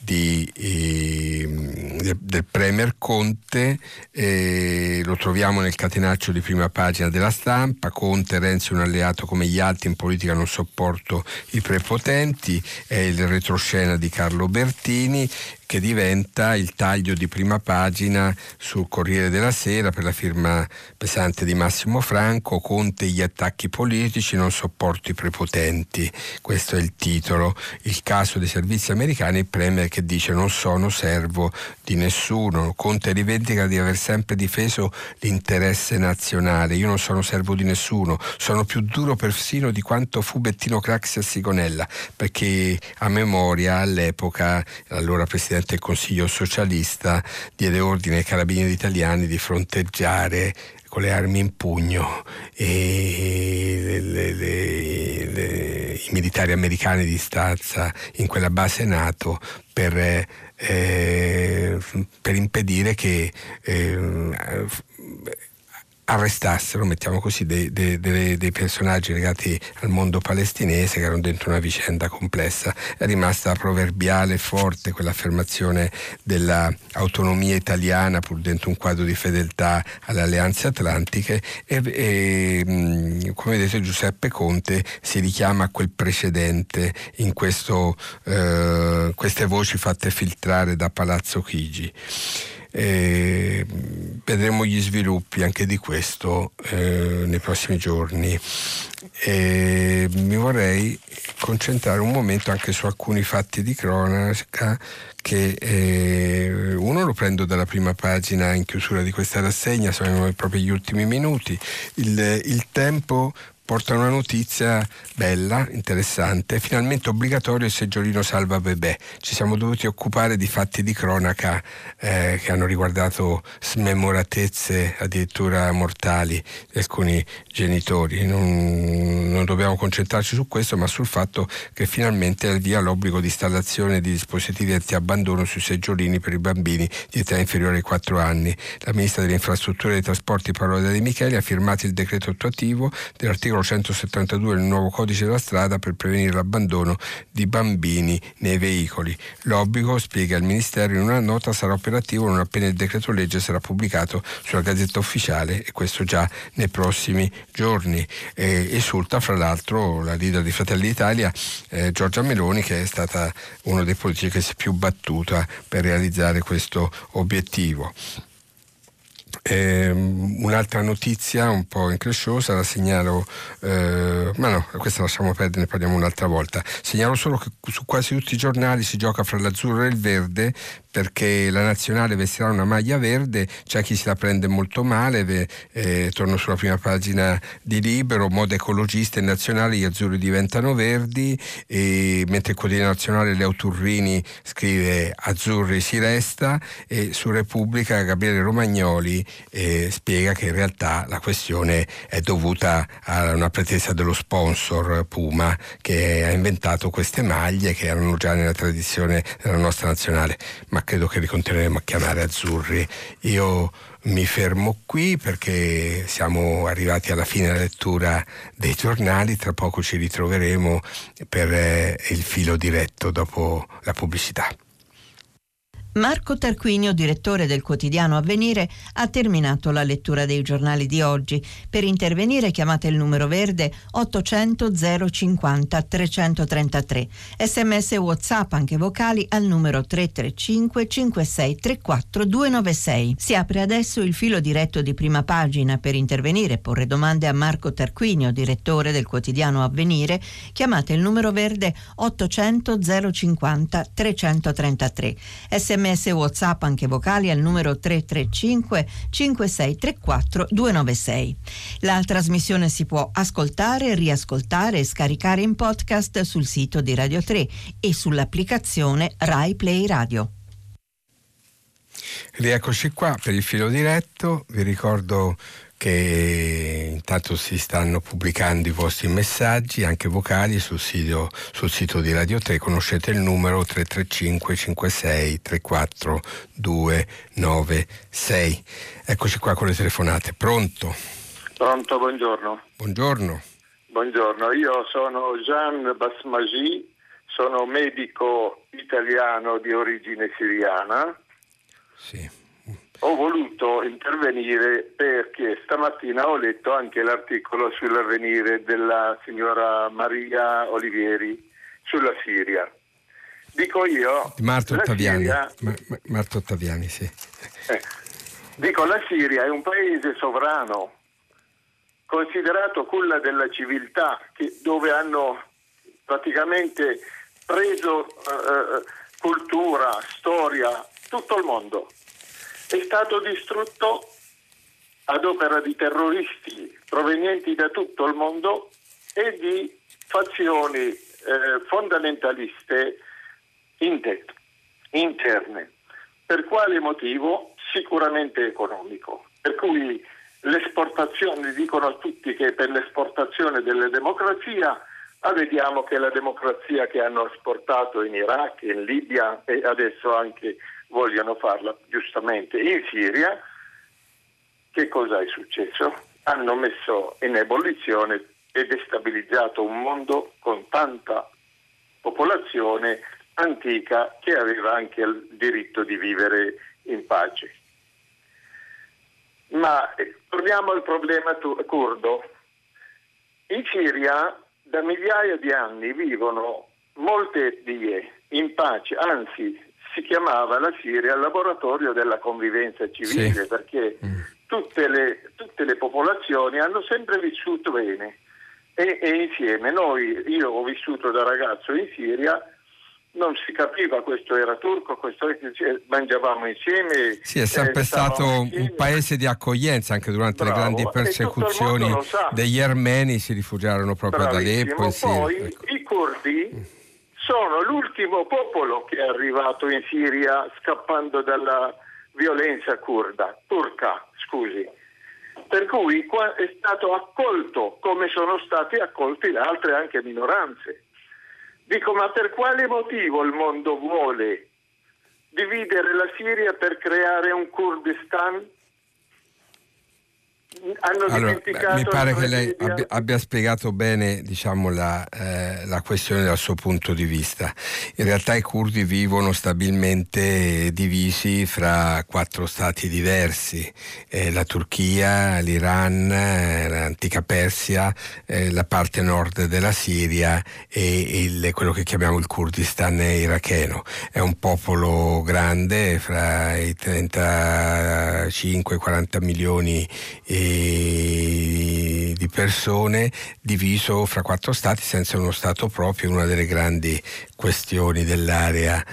di, eh, del, Premier Conte, eh, lo troviamo nel catenaccio di prima pagina della stampa, Conte Renzi un alleato come gli altri in politica non sopporto i prepotenti, è il retroscena di Carlo Bertini che diventa il taglio di prima pagina sul Corriere della Sera per la firma pesante di Massimo Franco, Conte gli attacchi politici, non sopporto i prepotenti, questo è il titolo, il caso dei servizi americani, il Premier che dice non sono servo di nessuno. Conte rivendica di aver sempre difeso l'interesse nazionale. Io non sono servo di nessuno, sono più duro persino di quanto fu Bettino Craxi a Sigonella, perché a memoria all'epoca l'allora Presidente del Consiglio socialista diede ordine ai carabinieri italiani di fronteggiare con le armi in pugno e le, le, le, i militari americani di stanza in quella base NATO per, eh, per impedire che eh, arrestassero, mettiamo così, dei, dei, dei, dei, personaggi legati al mondo palestinese che erano dentro una vicenda complessa. È rimasta proverbiale e forte quell'affermazione dell'autonomia italiana pur dentro un quadro di fedeltà alle alleanze atlantiche e, e come vedete Giuseppe Conte si richiama a quel precedente in questo, eh, queste voci fatte filtrare da Palazzo Chigi. E vedremo gli sviluppi anche di questo eh, nei prossimi giorni. E mi vorrei concentrare un momento anche su alcuni fatti di cronaca che eh, uno lo prendo dalla prima pagina in chiusura di questa rassegna, sono proprio gli ultimi minuti. Il, il tempo porta una notizia bella, interessante. Finalmente obbligatorio il seggiolino salva bebè. Ci siamo dovuti occupare di fatti di cronaca eh, che hanno riguardato smemoratezze addirittura mortali di alcuni genitori. Non, non dobbiamo concentrarci su questo, ma sul fatto che finalmente è al via l'obbligo di installazione di dispositivi anti-abbandono sui seggiolini per i bambini di età inferiore ai 4 anni. La ministra delle infrastrutture e dei trasporti Parola De Micheli ha firmato il decreto attuativo dell'articolo l'articolo 172 del nuovo codice della strada per prevenire l'abbandono di bambini nei veicoli. L'obbligo, spiega il Ministero in una nota, sarà operativo non appena il decreto legge sarà pubblicato sulla Gazzetta Ufficiale e questo già nei prossimi giorni. Eh, esulta fra l'altro la leader di Fratelli d'Italia, eh, Giorgia Meloni, che è stata uno dei politici che si è più battuta per realizzare questo obiettivo. Eh, un'altra notizia un po' incresciosa la segnalo, eh, ma no, questa lasciamo perdere, ne parliamo un'altra volta. Segnalo solo che su quasi tutti i giornali si gioca fra l'azzurro e il verde perché la nazionale vestirà una maglia verde, c'è chi se la prende molto male, eh, torno sulla prima pagina di Libero, moda ecologista e nazionale, gli azzurri diventano verdi, e, mentre il quotidiano nazionale Leo Turrini scrive azzurri si resta e su Repubblica Gabriele Romagnoli eh, spiega che in realtà la questione è dovuta a una pretesa dello sponsor Puma che ha inventato queste maglie che erano già nella tradizione della nostra nazionale. Ma credo che li continueremo a chiamare azzurri. Io mi fermo qui perché siamo arrivati alla fine della lettura dei giornali, tra poco ci ritroveremo per eh, il filo diretto dopo la pubblicità. Marco Tarquinio, direttore del quotidiano Avvenire, ha terminato la lettura dei giornali di oggi. Per intervenire chiamate il numero verde 800 050 333. Sms WhatsApp anche vocali al numero 335 56 34 296. Si apre adesso il filo diretto di prima pagina per intervenire e porre domande a Marco Tarquinio, direttore del quotidiano Avvenire. Chiamate il numero verde 800 050 333. Sms sms whatsapp anche vocali al numero 335 5634 296. La trasmissione si può ascoltare, riascoltare e scaricare in podcast sul sito di Radio 3 e sull'applicazione Rai Play Radio. Rieccoci qua per il filo diretto, vi ricordo che intanto si stanno pubblicando i vostri messaggi anche vocali sul sito, sul sito di Radio 3 conoscete il numero 335 56 34 296 eccoci qua con le telefonate. Pronto? pronto buongiorno. Buongiorno. Buongiorno io sono Jean Basmagi sono medico italiano di origine siriana. Sì ho voluto intervenire perché stamattina ho letto anche l'articolo sull'avvenire della signora Maria Olivieri sulla Siria. Dico io... Marto Ottaviani. Siria, Ma, Marto Ottaviani, sì. Eh, dico, la Siria è un paese sovrano, considerato culla della civiltà, che, dove hanno praticamente preso eh, eh cultura, storia, tutto il mondo è stato distrutto ad opera di terroristi provenienti da tutto il mondo e di fazioni eh, fondamentaliste interne. Per quale motivo? Sicuramente economico. Per cui l'esportazione, dicono a tutti che per l'esportazione della democrazia, ma vediamo che la democrazia che hanno esportato in Iraq, in Libia e adesso anche vogliono farla giustamente in Siria, che cosa è successo? Hanno messo in ebollizione e destabilizzato un mondo con tanta popolazione antica che aveva anche il diritto di vivere in pace. Ma eh, torniamo al problema curdo. In Siria da migliaia di anni vivono molte etnie in pace, anzi si chiamava la Siria il laboratorio della convivenza civile sì. perché mm. tutte, le, tutte, le, popolazioni hanno sempre vissuto bene e, e, insieme. Noi, io ho vissuto da ragazzo in Siria, non si capiva questo era turco, questo mangiavamo insieme. Sì, è sempre eh, stato insieme. un paese di accoglienza anche durante Bravo. le grandi persecuzioni degli armeni si rifugiarono proprio Bravissimo. da Aleppo. Poi ecco. i curdi mm sono l'ultimo popolo che è arrivato in Siria scappando dalla violenza kurda, turca, scusi. Per cui è stato accolto come sono state accolte le altre anche minoranze. Dico, ma per quale motivo il mondo vuole dividere la Siria per creare un Kurdistan allora, mi pare che lei abbia, abbia, spiegato bene diciamo, la, eh, la, questione dal suo punto di vista. In realtà i curdi vivono stabilmente divisi fra quattro stati diversi, eh, la Turchia, l'Iran, eh, l'antica Persia, eh, la parte nord della Siria e il, quello che chiamiamo il Kurdistan iracheno. È un popolo grande, fra i 35 40 milioni eh, di persone diviso fra quattro stati senza uno stato proprio, una delle grandi questioni dell'area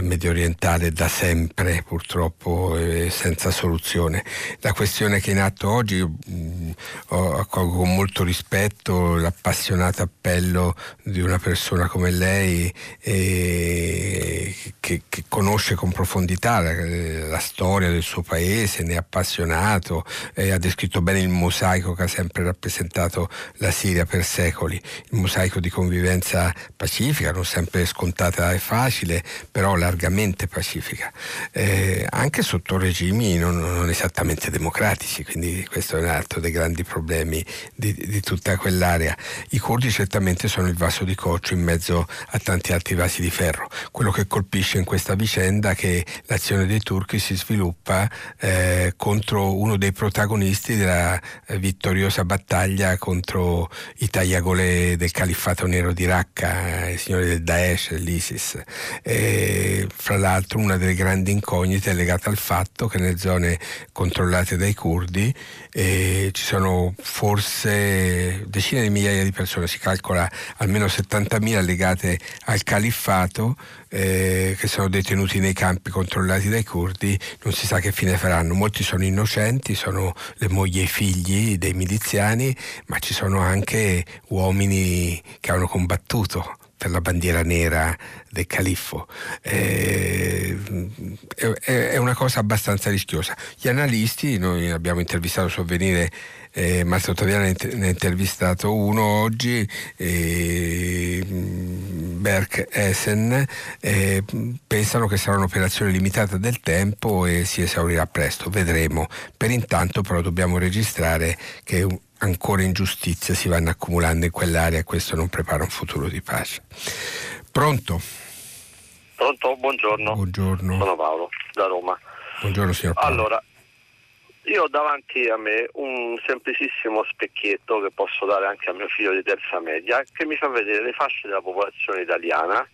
medio orientale da sempre purtroppo eh, senza soluzione. La questione che è in atto oggi mh, mm, accolgo con molto rispetto l'appassionato appello di una persona come lei eh, che, che, conosce con profondità la, la, storia del suo paese, ne è appassionato, ha descritto bene il mosaico che ha sempre rappresentato la Siria per secoli, il mosaico di convivenza pacifica, non sempre scontata e facile, però largamente pacifica, eh, anche sotto regimi non, non, esattamente democratici, quindi questo è un altro dei grandi problemi di, di tutta quell'area. I curdi certamente sono il vaso di coccio in mezzo a tanti altri vasi di ferro. Quello che colpisce in questa vicenda è che l'azione dei turchi si sviluppa eh, contro uno dei protagonisti della eh, vittoriosa battaglia contro i tagliagole del califfato nero di Raqqa, i signori del Daesh, dell'ISIS. Fra l'altro una delle grandi incognite è legata al fatto che nelle zone controllate dai curdi eh, ci sono forse decine di migliaia di persone, si calcola almeno 70.000 legate al califfato eh, che sono detenuti nei campi controllati dai curdi, non si sa che fine faranno. Molti sono innocenti, sono le mogli e i figli dei miliziani, ma ci sono anche uomini che hanno combattuto per la bandiera nera del califfo. Eh, è, una cosa abbastanza rischiosa. Gli analisti, noi abbiamo intervistato su Avvenire eh, Marzio Ottaviano ne ha intervistato uno oggi, eh, Berk Essen, eh, pensano che sarà un'operazione limitata del tempo e si esaurirà presto, vedremo. Per intanto però dobbiamo registrare che ancora ingiustizie si vanno accumulando in quell'area e questo non prepara un futuro di pace. Pronto? Pronto, buongiorno. Buongiorno. Sono Paolo, da Roma. Buongiorno signor Paolo. Allora, io ho davanti a me un semplicissimo specchietto che posso dare anche a mio figlio di terza media che mi fa vedere le fasce della popolazione italiana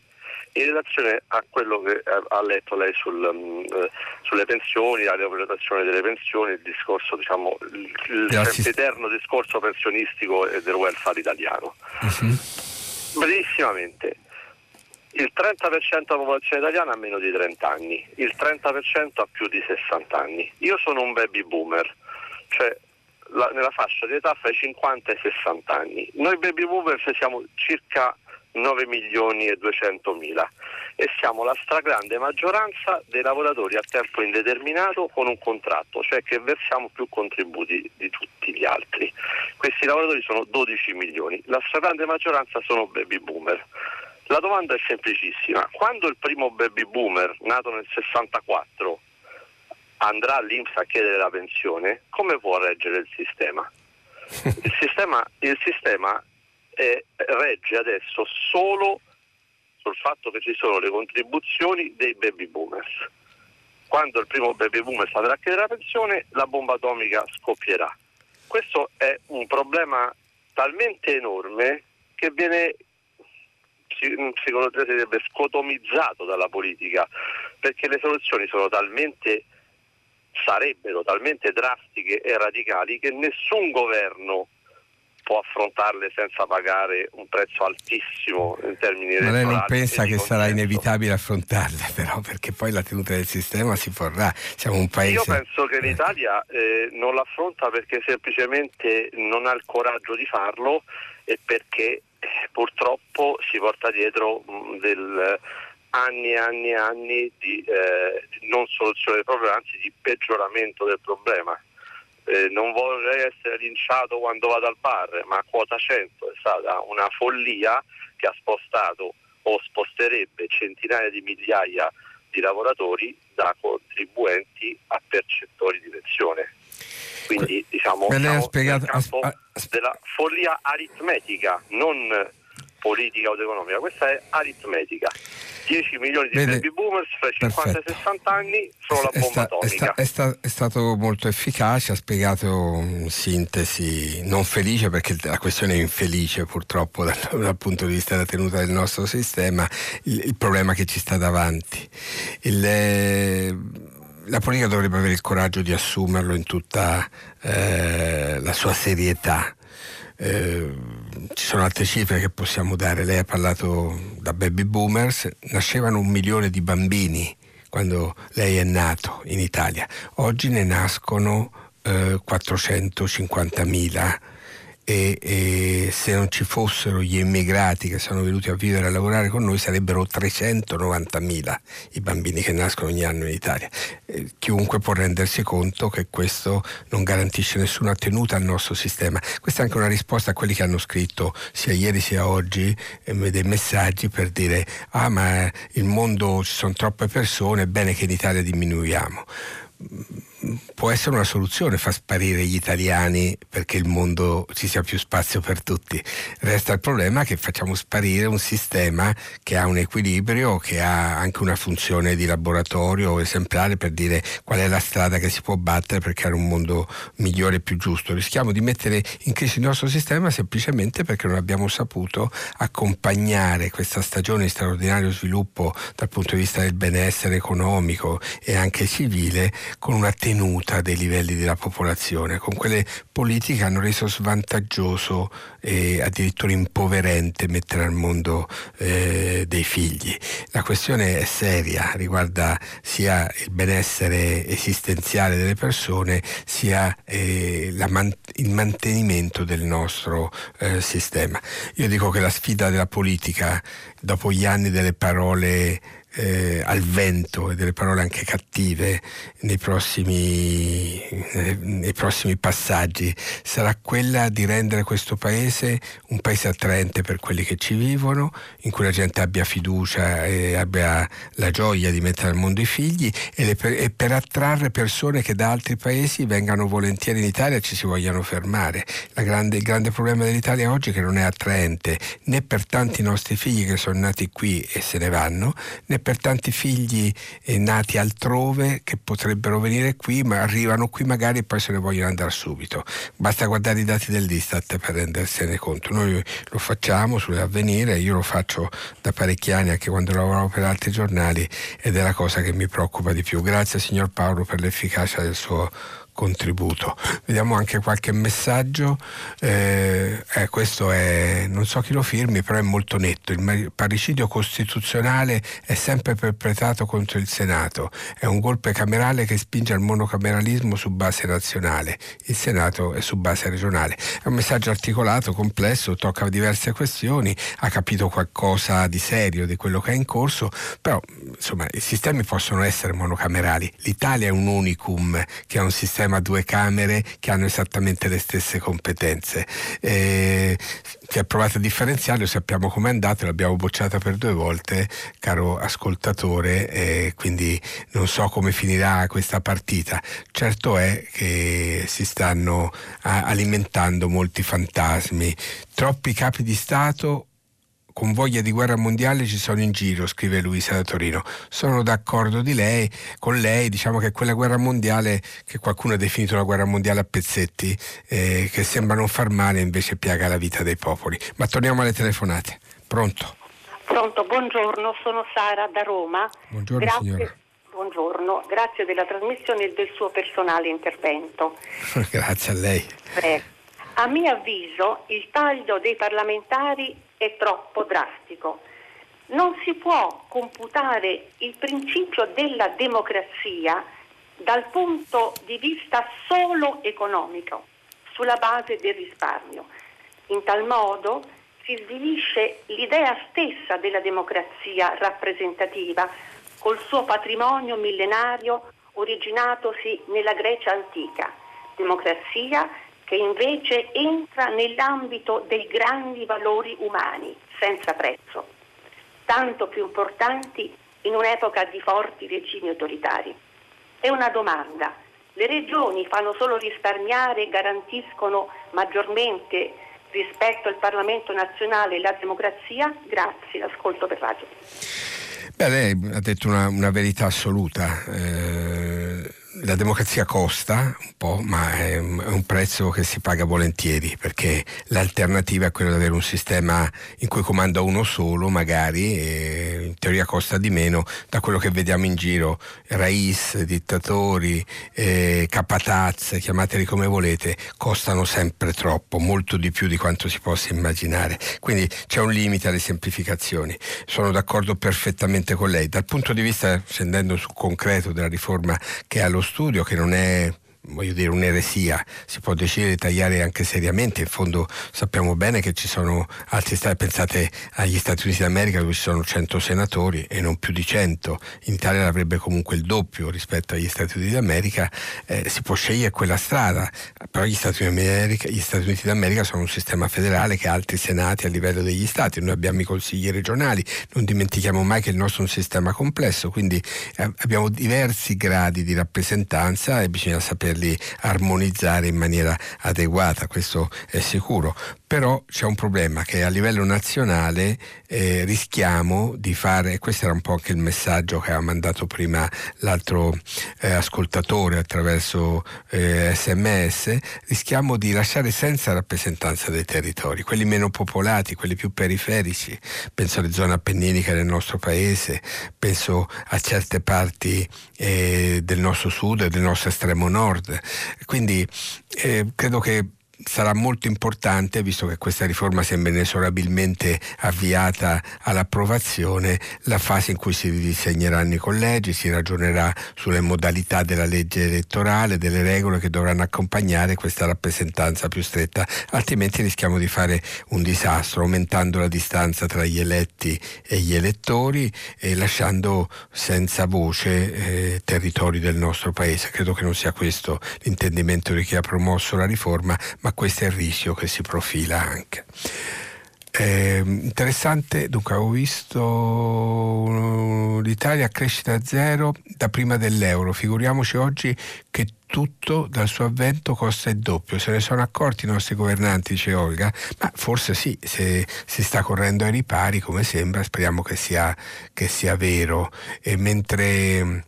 in relazione a quello che ha letto lei sul, um, sulle pensioni, la rivalutazione delle pensioni, il discorso, diciamo, il, il eterno discorso pensionistico e del welfare italiano. Uh-huh. Brevissimamente, il 30% della popolazione italiana ha meno di 30 anni, il 30% ha più di 60 anni. Io sono un baby boomer, cioè la, nella fascia di età fra i 50 e i 60 anni. Noi baby boomer siamo circa 9 milioni e 200 mila e siamo la stragrande maggioranza dei lavoratori a tempo indeterminato con un contratto, cioè che versiamo più contributi di tutti gli altri. Questi lavoratori sono 12 milioni, la stragrande maggioranza sono baby boomer. La domanda è semplicissima. Quando il primo baby boomer, nato nel 64, andrà all'Inps a chiedere la pensione, come può reggere il sistema? Il sistema, il sistema è, regge adesso solo sul fatto che ci sono le contribuzioni dei baby boomers. Quando il primo baby boomer andrà a chiedere la pensione, la bomba atomica scoppierà. Questo è un problema talmente enorme che viene secondo te sarebbe scotomizzato dalla politica perché le soluzioni sono talmente sarebbero talmente drastiche e radicali che nessun governo può affrontarle senza pagare un prezzo altissimo in termini Ma lei non pensa che sarà inevitabile affrontarle però perché poi la tenuta del sistema si porrà. Siamo un paese io penso che l'Italia eh, non l'affronta perché semplicemente non ha il coraggio di farlo e perché purtroppo si porta dietro mm, del, anni e anni e anni di eh, non soluzione del problema, anzi di peggioramento del problema. Eh, non vorrei essere linciato quando vado al bar, ma quota 100 è stata una follia che ha spostato o sposterebbe centinaia di migliaia di lavoratori da contribuenti a percettori di pensione. Quindi diciamo siamo spiegato, campo as, della follia aritmetica, non politica o economica, questa è aritmetica. 10 milioni di Vede, baby boomers fra i 50 e i 60 anni sono la bomba sta, atomica. È, sta, è, stato molto efficace, ha spiegato in sintesi non felice perché la questione è infelice purtroppo dal, dal punto di vista della tenuta del nostro sistema, il, il problema che ci sta davanti. Il, eh, la politica dovrebbe avere il coraggio di assumerlo in tutta eh, la sua serietà. Eh, ci sono altre cifre che possiamo dare. Lei ha parlato da baby boomers, nascevano un milione di bambini quando lei è nato in Italia. Oggi ne nascono eh, 450.000 e, e, se non ci fossero gli immigrati che sono venuti a vivere e a lavorare con noi sarebbero 390.000 i bambini che nascono ogni anno in Italia. Eh, chiunque può rendersi conto che questo non garantisce nessuna tenuta al nostro sistema. Questa è anche una risposta a quelli che hanno scritto sia ieri sia oggi eh, dei messaggi per dire ah ma il mondo ci sono troppe persone, è bene che in Italia diminuiamo può essere una soluzione far sparire gli italiani perché il mondo ci sia più spazio per tutti. Resta il problema che facciamo sparire un sistema che ha un equilibrio, che ha anche una funzione di laboratorio esemplare per dire qual è la strada che si può battere per creare un mondo migliore e più giusto. Rischiamo di mettere in crisi il nostro sistema semplicemente perché non abbiamo saputo accompagnare questa stagione di straordinario sviluppo dal punto di vista del benessere economico e anche civile con una tenuta dei livelli della popolazione, con quelle politiche che hanno reso svantaggioso e addirittura impoverente mettere al mondo eh, dei figli. La questione è seria, riguarda sia il benessere esistenziale delle persone, sia eh, man- il mantenimento del nostro eh, sistema. Io dico che la sfida della politica, dopo gli anni delle parole eh, al vento e delle parole anche cattive nei prossimi, eh, nei prossimi, passaggi sarà quella di rendere questo paese un paese attraente per quelli che ci vivono, in cui la gente abbia fiducia e abbia la gioia di mettere al mondo i figli e, per, e per attrarre persone che da altri paesi vengano volentieri in Italia e ci si vogliano fermare. Grande, il grande problema dell'Italia oggi è che non è attraente né per tanti nostri figli che sono nati qui e se ne vanno, né per tanti figli eh, nati altrove che potrebbero venire qui, ma arrivano qui magari e poi se ne vogliono andare subito. Basta guardare i dati dell'Istat per rendersene conto. Noi lo facciamo sull'avvenire, io lo faccio da parecchi anni anche quando lavoravo per altri giornali ed è la cosa che mi preoccupa di più. Grazie signor Paolo per l'efficacia del suo contributo. Vediamo anche qualche messaggio. Eh, eh, questo è, non so chi lo firmi, però è molto netto. Il parricidio costituzionale è sempre perpetrato contro il Senato. È un golpe camerale che spinge al monocameralismo su base nazionale. Il Senato è su base regionale. È un messaggio articolato, complesso, tocca diverse questioni, ha capito qualcosa di serio di quello che è in corso, però insomma i sistemi possono essere monocamerali. L'Italia è un unicum che ha un sistema sistema due camere che hanno esattamente le stesse competenze. Eh, si è provato a differenziarlo, sappiamo com'è andato, l'abbiamo bocciata per due volte, caro ascoltatore, eh, quindi non so come finirà questa partita. Certo è che si stanno alimentando molti fantasmi, troppi capi di Stato con voglia di guerra mondiale ci sono in giro, scrive Luisa da Torino. Sono d'accordo di lei, con lei, diciamo che quella guerra mondiale che qualcuno ha definito la guerra mondiale a pezzetti, eh, che sembra non far male, invece piaga la vita dei popoli. Ma torniamo alle telefonate. Pronto? Pronto, buongiorno, sono Sara da Roma. Buongiorno Grazie. signora. Buongiorno, grazie della trasmissione e del suo personale intervento. grazie a lei. Prego. A mio avviso il taglio dei parlamentari è troppo drastico. Non si può computare il principio della democrazia dal punto di vista solo economico, sulla base del risparmio. In tal modo si svilisce l'idea stessa della democrazia rappresentativa, col suo patrimonio millenario originatosi nella Grecia antica. Democrazia che invece entra nell'ambito dei grandi valori umani, senza prezzo, tanto più importanti in un'epoca di forti regimi autoritari. È una domanda. Le regioni fanno solo risparmiare e garantiscono maggiormente rispetto al Parlamento nazionale e la democrazia? Grazie, ascolto per radio. Beh, lei ha detto una, una verità assoluta. Eh la democrazia costa un po', ma è un prezzo che si paga volentieri, perché l'alternativa è quella di avere un sistema in cui comanda uno solo, magari, in teoria costa di meno da quello che vediamo in giro, raiz, dittatori, eh, capatazze, chiamateli come volete, costano sempre troppo, molto di più di quanto si possa immaginare. Quindi c'è un limite alle semplificazioni. Sono d'accordo perfettamente con lei. Dal punto di vista, scendendo sul concreto della riforma che ha lo studio, che non è voglio dire, un'eresia, si può decidere di tagliare anche seriamente, in fondo sappiamo bene che ci sono altri stati, pensate agli Stati Uniti d'America dove ci sono 100 senatori e non più di 100, in Italia avrebbe comunque il doppio rispetto agli Stati Uniti d'America, eh, si può scegliere quella strada, però gli Stati, America, gli Stati, Uniti d'America sono un sistema federale che ha altri senati a livello degli Stati, noi abbiamo i consigli regionali, non dimentichiamo mai che il nostro è un sistema complesso, quindi eh, abbiamo diversi gradi di rappresentanza e bisogna saperli poterli armonizzare in maniera adeguata, questo è sicuro. Però c'è un problema che a livello nazionale eh, rischiamo di fare, questo era un po' anche il messaggio che aveva mandato prima l'altro eh, ascoltatore attraverso eh, sms, rischiamo di lasciare senza rappresentanza dei territori, quelli meno popolati, quelli più periferici, penso alle zone appenniniche del nostro paese, penso a certe parti eh, del nostro sud e del nostro estremo nord. Quindi eh, credo che sarà molto importante, visto che questa riforma sembra inesorabilmente avviata all'approvazione, la fase in cui si ridisegneranno i collegi, si ragionerà sulle modalità della legge elettorale, delle regole che dovranno accompagnare questa rappresentanza più stretta, altrimenti rischiamo di fare un disastro, aumentando la distanza tra gli eletti e gli elettori e lasciando senza voce eh, territori del nostro paese. Credo che non sia questo l'intendimento di chi ha promosso la riforma, ma ma questo è il rischio che si profila anche. Eh, interessante, dunque avevo visto l'Italia a crescita zero da prima dell'euro, figuriamoci oggi che tutto dal suo avvento costa il doppio, se ne sono accorti i nostri governanti, dice Olga, ma forse sì, se si sta correndo ai ripari come sembra, speriamo che sia, che sia vero. E mentre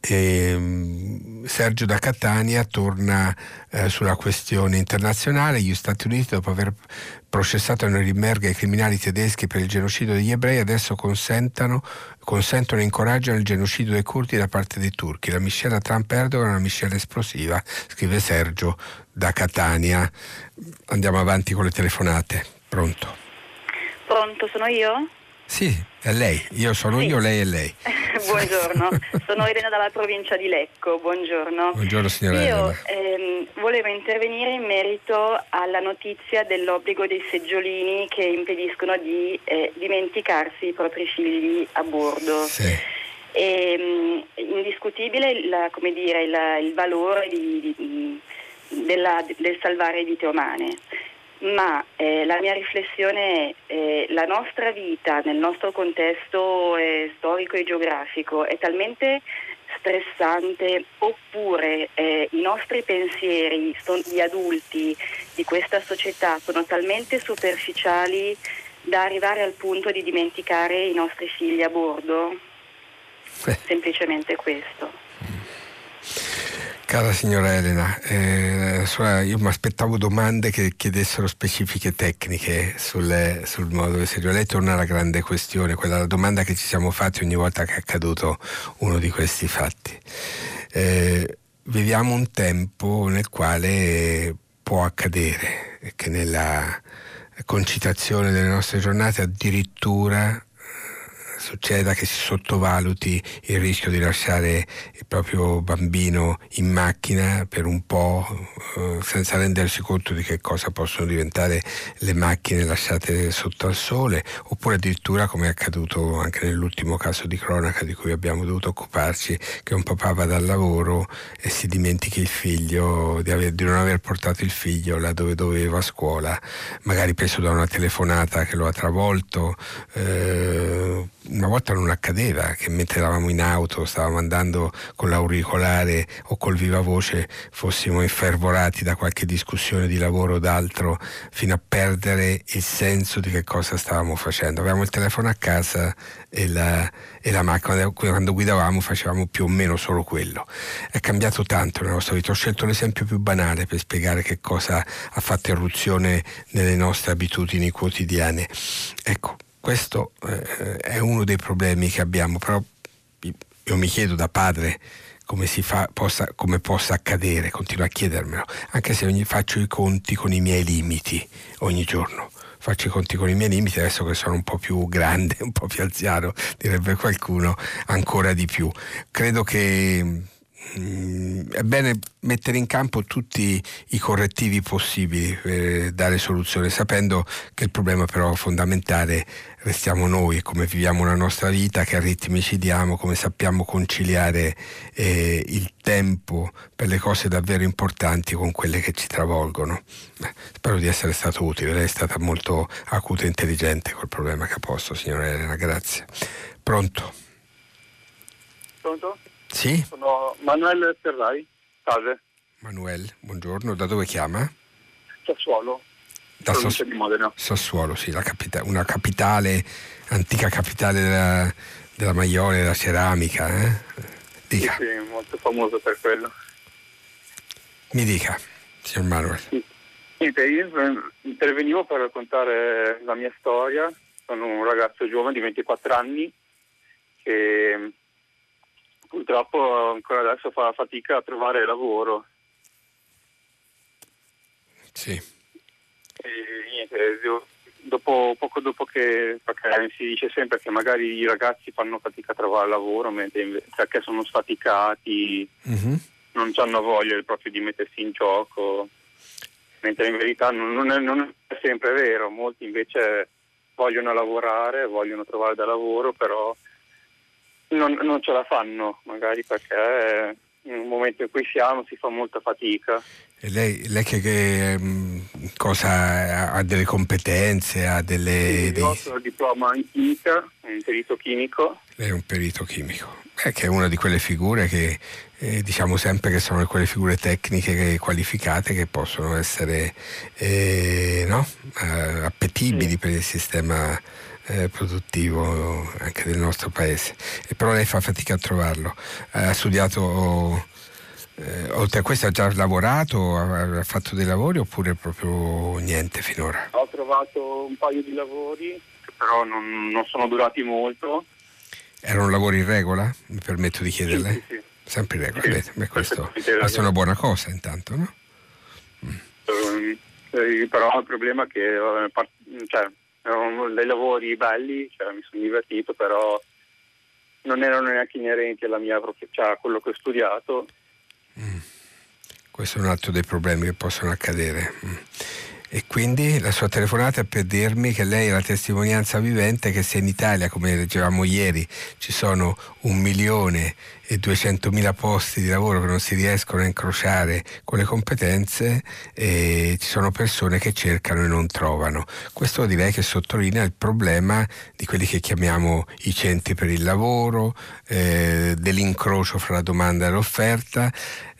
e Sergio da Catania torna eh, sulla questione internazionale. Gli Stati Uniti, dopo aver processato a Norimberga i criminali tedeschi per il genocidio degli ebrei, adesso consentono e incoraggiano il genocidio dei curdi da parte dei turchi. La miscela Trump-Erdogan è una miscela esplosiva, scrive Sergio da Catania. Andiamo avanti con le telefonate. Pronto? Pronto, sono io? Sì, è lei. Io sono sì. io, lei è lei. buongiorno, sono Elena dalla provincia di Lecco, buongiorno. Buongiorno signora Io ehm, volevo intervenire in merito alla notizia dell'obbligo dei seggiolini che impediscono di eh, dimenticarsi i propri figli a bordo. Sì. E, ehm, indiscutibile la, dire, il, il, valore di, di, della, del salvare vite umane ma eh, la mia riflessione è eh, la nostra vita nel nostro contesto eh, storico e geografico è talmente stressante oppure eh, i nostri pensieri di adulti di questa società sono talmente superficiali da arrivare al punto di dimenticare i nostri figli a bordo? Semplicemente questo. Cara signora Elena, eh, io mi aspettavo domande che chiedessero specifiche tecniche sul, sul modo di seguire. Lei torna alla grande questione, quella domanda che ci siamo fatti ogni volta che è accaduto uno di questi fatti. Eh, viviamo un tempo nel quale può accadere che nella concitazione delle nostre giornate addirittura succeda che si sottovaluti il rischio di lasciare il proprio bambino in macchina per un po' eh, senza rendersi conto di che cosa possono diventare le macchine lasciate sotto al sole oppure addirittura come è accaduto anche nell'ultimo caso di cronaca di cui abbiamo dovuto occuparci che un papà va dal lavoro e si dimentichi il figlio di, aver, di non aver portato il figlio là dove doveva a scuola magari preso da una telefonata che lo ha travolto eh, una volta non accadeva che mentre eravamo in auto, stavamo andando con l'auricolare o col viva voce, fossimo infervorati da qualche discussione di lavoro o d'altro fino a perdere il senso di che cosa stavamo facendo. Avevamo il telefono a casa e la, e la macchina, quando guidavamo facevamo più o meno solo quello. È cambiato tanto nella nostra vita. Ho scelto l'esempio più banale per spiegare che cosa ha fatto irruzione nelle nostre abitudini quotidiane. Ecco, questo eh, è uno dei problemi che abbiamo, però io mi chiedo da padre come, fa, possa, come possa accadere, continuo a chiedermelo, anche se ogni, faccio i conti con i miei limiti ogni giorno faccio i conti con i miei limiti, adesso che sono un po' più grande, un po' più anziano, direbbe qualcuno, ancora di più. Credo che è bene mettere in campo tutti i correttivi possibili per dare soluzione, sapendo che il problema però fondamentale restiamo noi, come viviamo la nostra vita, che ritmi ci diamo, come sappiamo conciliare eh, il tempo per le cose davvero importanti con quelle che ci travolgono. Beh, spero di essere stato utile, lei è stata molto acuta e intelligente col problema che ha posto, signora Elena, grazie. Pronto? Pronto? Sì? Sono Manuel Ferrari, Salve. Manuel, buongiorno, da dove chiama? Sassuolo, Da provincia di Modena. Sassuolo, sì, capita- una capitale, antica capitale della, della Maiole, della ceramica. Eh? Dica, Sì, sì, molto famoso per quello. mi dica, signor Manuel. Niente, io intervenivo per raccontare la mia storia. Sono un ragazzo giovane di 24 anni che purtroppo ancora adesso fa fatica a trovare lavoro. Sì, E niente, dopo, poco dopo che perché si dice sempre che magari i ragazzi fanno fatica a trovare lavoro mentre perché sono sfaticati, Mhm. non hanno voglia proprio di mettersi in gioco, mentre in verità non, non è, non è sempre vero, molti invece vogliono lavorare, vogliono trovare da lavoro, però non, non ce la fanno, magari perché nel momento in cui siamo si fa molta fatica. E lei, lei che, che, mm, cosa ha, delle competenze, ha delle... Io dei- ho il diploma in chimica, in perito chimico, Lei è un perito chimico, eh, che è una di quelle figure che eh, diciamo sempre che sono quelle figure tecniche che- qualificate che possono essere eh, no? Eh, appetibili Sì. per il sistema eh, produttivo anche del nostro paese. E però lei fa fatica a trovarlo. Ha studiato, eh, oltre a questo ha già lavorato, ha, ha fatto dei lavori oppure proprio niente finora? Ho trovato un paio di lavori però non, non sono durati molto. Erano lavori in regola? Mi permetto di chiederle? Sì, sì, sì. Sempre in regola, Sì, beh, questo, questa è una buona cosa intanto, no? Ehm, eh, però il problema è che eh, cioè, erano dei lavori belli, cioè, mi sono divertito, però non erano neanche inerenti alla mia prof- cioè, a quello che ho studiato. Questo è un altro dei problemi che possono accadere. Mm. E quindi la sua telefonata è per dirmi che lei è la testimonianza vivente che se in Italia, come leggevamo ieri, ci sono un milione e duecentomila posti di lavoro che non si riescono a incrociare con le competenze, ci sono persone che cercano e non trovano. Questo direi che sottolinea il problema di quelli che chiamiamo i centri per il lavoro, eh, dell'incrocio fra la domanda e l'offerta.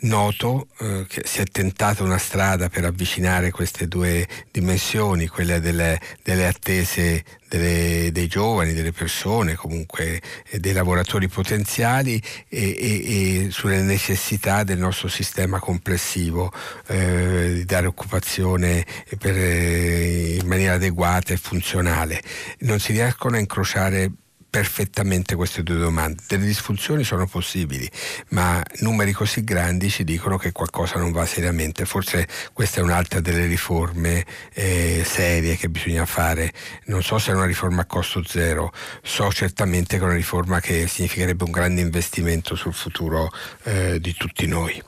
Noto eh, che si è tentata una strada per avvicinare queste due dimensioni, quella delle, delle attese delle- dei giovani, delle persone, comunque eh, dei lavoratori potenziali e, e- e sulle necessità del nostro sistema complessivo eh, di dare occupazione per, eh, in maniera adeguata e funzionale. Non si riescono a incrociare perfettamente queste due domande. Delle disfunzioni sono possibili, ma numeri così grandi ci dicono che qualcosa non va seriamente. Forse questa è un'altra delle riforme eh, serie che bisogna fare. Non so se è una riforma a costo zero, so certamente che è una riforma che significherebbe un grande investimento sul futuro eh, di tutti noi.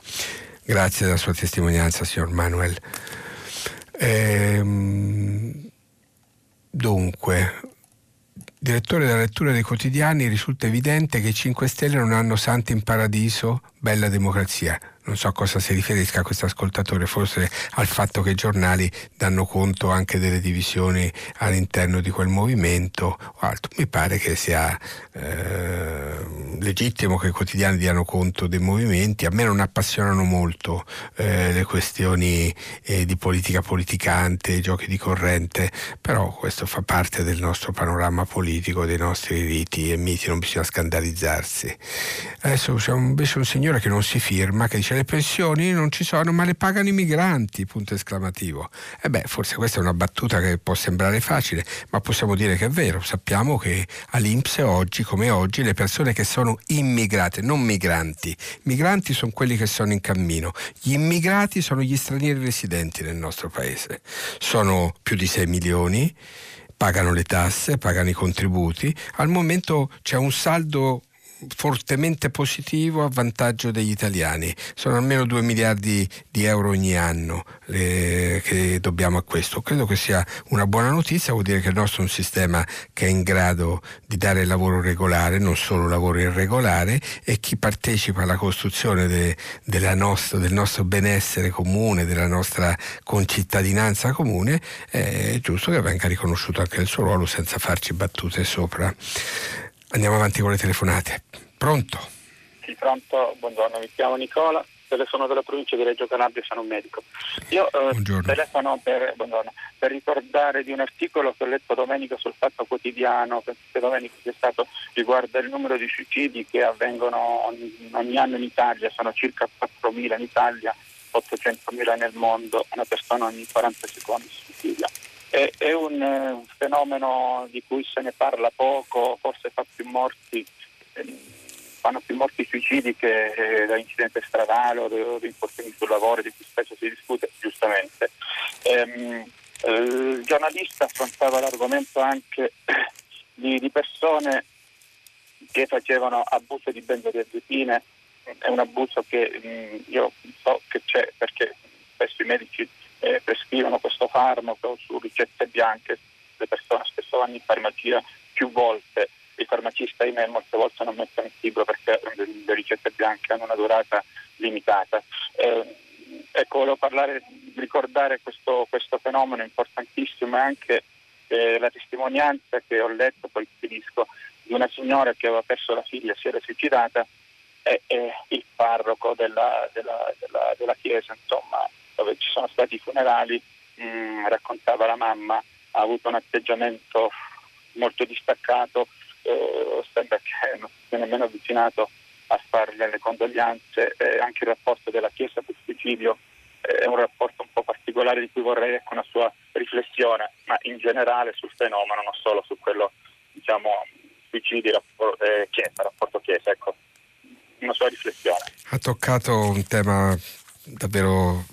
Grazie della sua testimonianza, signor Manuel. Ehm, dunque, direttore della lettura dei quotidiani, risulta evidente che i 5 Stelle non hanno santi in paradiso, bella democrazia. Non so a cosa si riferisca questo ascoltatore, forse al fatto che i giornali danno conto anche delle divisioni all'interno di quel movimento o altro. Mi pare che sia eh, legittimo che i quotidiani diano conto dei movimenti. A me non appassionano molto eh, le questioni eh, di politica politicante, giochi di corrente, però questo fa parte del nostro panorama politico, dei nostri riti e miti, non bisogna scandalizzarsi. Adesso c'è invece un signore che non si firma, che dice le pensioni non ci sono, ma le pagano i migranti, punto esclamativo. E beh, forse questa è una battuta che può sembrare facile, ma possiamo dire che è vero. Sappiamo che all'Inps oggi, come oggi, le persone che sono immigrate, non migranti, migranti sono quelli che sono in cammino, gli immigrati sono gli stranieri residenti nel nostro paese. Sono più di 6 milioni, pagano le tasse, pagano i contributi. Al momento c'è un saldo fortemente positivo a vantaggio degli italiani. Sono almeno 2 miliardi di euro ogni anno le, che dobbiamo a questo. Credo che sia una buona notizia, vuol dire che il nostro è un sistema che è in grado di dare lavoro regolare, non solo lavoro irregolare e chi partecipa alla costruzione de, nostra, del nostro benessere comune, della nostra concittadinanza comune, è giusto che venga riconosciuto anche il suo ruolo senza farci battute sopra. Andiamo avanti con le telefonate. Pronto? Sì, pronto, buongiorno, mi chiamo Nicola, telefono della provincia di Reggio Calabria, sono un medico. Io eh, telefono per, per, ricordare di un articolo che ho letto domenica sul Fatto Quotidiano, penso che domenica sia stato, riguarda il numero di suicidi che avvengono ogni, ogni anno in Italia, sono circa 4.000 in Italia, 800.000 nel mondo, una persona ogni 40 secondi si suicida. È, è un, un, eh, fenomeno di cui se ne parla poco, forse fa più morti. Eh, fanno più morti suicidi che eh, da incidente stradale o di infortuni sul lavoro di cui spesso si discute, giustamente. Ehm, eh, il giornalista affrontava l'argomento anche di, di persone che facevano abuso di benzodiazepine, è un abuso che mh, mm, io so che c'è perché spesso i medici eh, prescrivono questo farmaco su ricette bianche, le persone spesso vanno in farmacia più volte i farmacisti ahimè molte volte non mettono il libro perché le ricette bianche hanno una durata limitata. Eh, ecco, volevo parlare, ricordare questo, questo fenomeno importantissimo e anche eh, la testimonianza che ho letto, poi finisco, di una signora che aveva perso la figlia, si era suicidata e, e il parroco della, della, della, della, chiesa, insomma, dove ci sono stati i funerali, mh, mm, raccontava la mamma, ha avuto un atteggiamento molto distaccato, eh, sembra che non si sia nemmeno avvicinato a fargli le condoglianze, eh, anche il rapporto della Chiesa sul suicidio eh, è un rapporto un po' particolare di cui vorrei ecco, una sua riflessione, ma in generale sul fenomeno, non solo su quello diciamo suicidi, rapport- eh, chiesa, rapporto chiesa, ecco, una sua riflessione. Ha toccato un tema davvero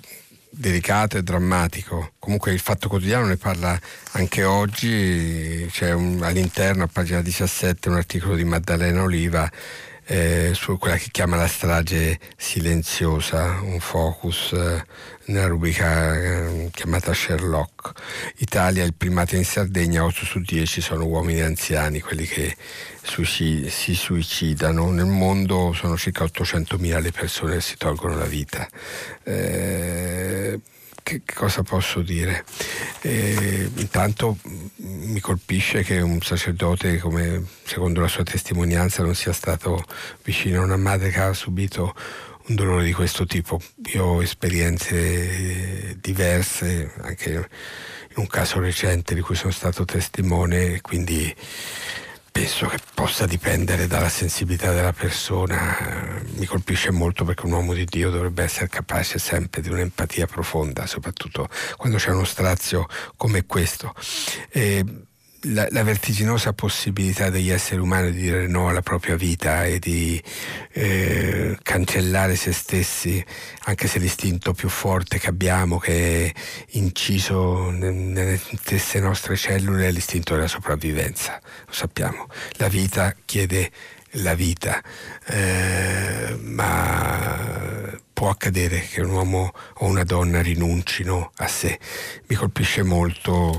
delicato e drammatico. Comunque il Fatto Quotidiano ne parla anche oggi, c'è un, all'interno a pagina 17 un articolo di Maddalena Oliva eh, su quella che chiama la strage silenziosa, un focus eh, nella rubrica eh, chiamata Sherlock. Italia, il primato in Sardegna, 8 su 10 sono uomini anziani, quelli che suicid- si suicidano. Nel mondo sono circa 800.000 le persone che si tolgono la vita. Eh, che, cosa posso dire? Eh, intanto mi colpisce che un sacerdote, come secondo la sua testimonianza, non sia stato vicino a una madre che ha subito un dolore di questo tipo. Io ho esperienze diverse, anche in un caso recente di cui sono stato testimone, quindi penso che possa dipendere dalla sensibilità della persona. Mi colpisce molto perché un uomo di Dio dovrebbe essere capace sempre di un'empatia profonda, soprattutto quando c'è uno strazio come questo. E la, la, vertiginosa possibilità degli esseri umani di dire no alla propria vita e di eh, cancellare se stessi, anche se l'istinto più forte che abbiamo, che è inciso nelle stesse nostre cellule, è l'istinto della sopravvivenza. Lo sappiamo. La vita chiede la vita, eh, ma può accadere che un uomo o una donna rinuncino a sé. Mi colpisce molto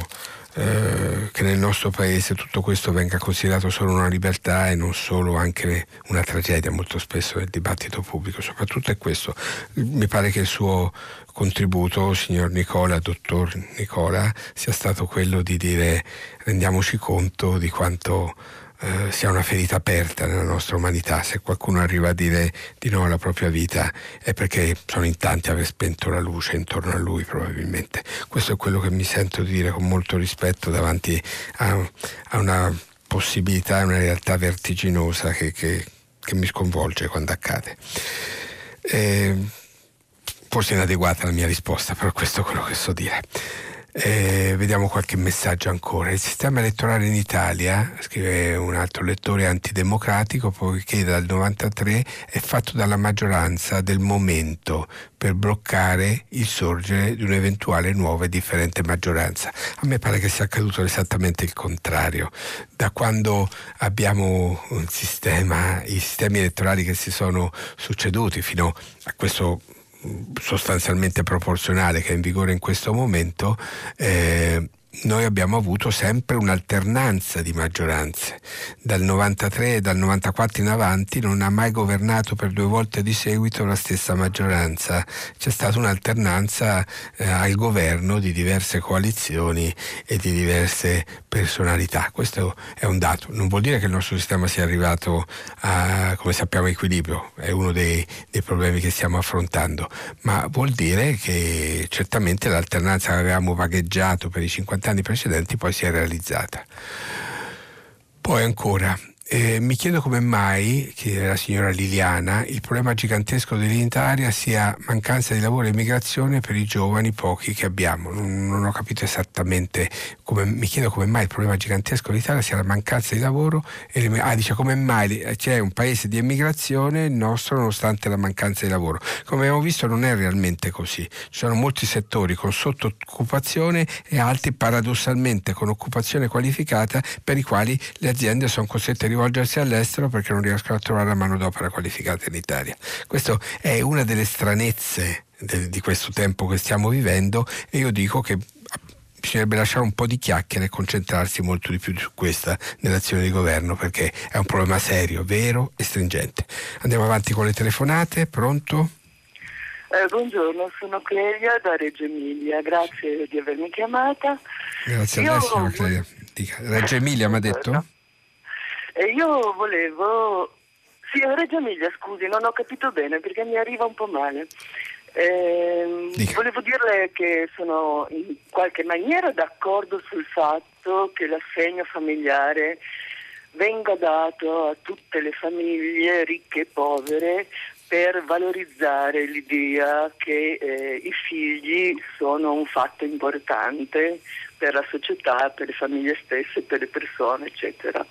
eh, che nel nostro paese tutto questo venga considerato solo una libertà e non solo anche una tragedia molto spesso nel dibattito pubblico, soprattutto è questo. Mi pare che il suo contributo, signor Nicola, dottor Nicola, sia stato quello di dire rendiamoci conto di quanto eh, sia una ferita aperta nella nostra umanità. Se qualcuno arriva a dire di no alla propria vita è perché sono in tanti a aver spento la luce intorno a lui probabilmente. Questo è quello che mi sento di dire con molto rispetto davanti a, a una possibilità, a una realtà vertiginosa che, che, che mi sconvolge quando accade. Eh, forse inadeguata la mia risposta, però questo è quello che so dire. Eh, vediamo qualche messaggio ancora. Il sistema elettorale in Italia, scrive un altro lettore antidemocratico, poiché dal 93 è fatto dalla maggioranza del momento per bloccare il sorgere di un'eventuale nuova e differente maggioranza. A me pare che sia accaduto esattamente il contrario. Da quando abbiamo un sistema, i sistemi elettorali che si sono succeduti fino a questo sostanzialmente proporzionale che è in vigore in questo momento, eh, noi abbiamo avuto sempre un'alternanza di maggioranze. Dal 93 e dal 94 in avanti non ha mai governato per due volte di seguito la stessa maggioranza. C'è stata un'alternanza eh, al governo di diverse coalizioni e di diverse personalità. Questo è un dato. Non vuol dire che il nostro sistema sia arrivato a, come sappiamo, equilibrio, è uno dei, dei problemi che stiamo affrontando, ma vuol dire che certamente l'alternanza che avevamo vagheggiato per i 50 anni precedenti poi si è realizzata. Poi ancora, eh, mi chiedo come mai, chiede la signora Liliana, il problema gigantesco dell'Italia sia mancanza di lavoro e immigrazione per i giovani pochi che abbiamo. Non, non ho capito esattamente come, mi chiedo come mai il problema gigantesco dell'Italia sia la mancanza di lavoro e le, ah, dice come mai c'è un paese di emigrazione il nostro nonostante la mancanza di lavoro. Come abbiamo visto non è realmente così. Ci sono molti settori con sottoccupazione e altri paradossalmente con occupazione qualificata per i quali le aziende sono costrette a rivolgere rivolgersi all'estero perché non riescono a trovare la manodopera qualificata in Italia. Questa è una delle stranezze de, di questo tempo che stiamo vivendo e io dico che bisognerebbe lasciare un po' di chiacchiere e concentrarsi molto di più su questa nell'azione di governo perché è un problema serio, vero e stringente. Andiamo avanti con le telefonate, pronto? Eh, buongiorno, sono Clelia da Reggio Emilia, grazie di avermi chiamata. Grazie a lei, signora Clelia. Reggio Emilia mi ha detto? E io volevo... Sì, Reggio Emilia, scusi, non ho capito bene perché mi arriva un po' male. Eh, volevo dirle che sono in qualche maniera d'accordo sul fatto che l'assegno familiare venga dato a tutte le famiglie ricche e povere per valorizzare l'idea che eh, i figli sono un fatto importante per la società, per le famiglie stesse, per le persone, eccetera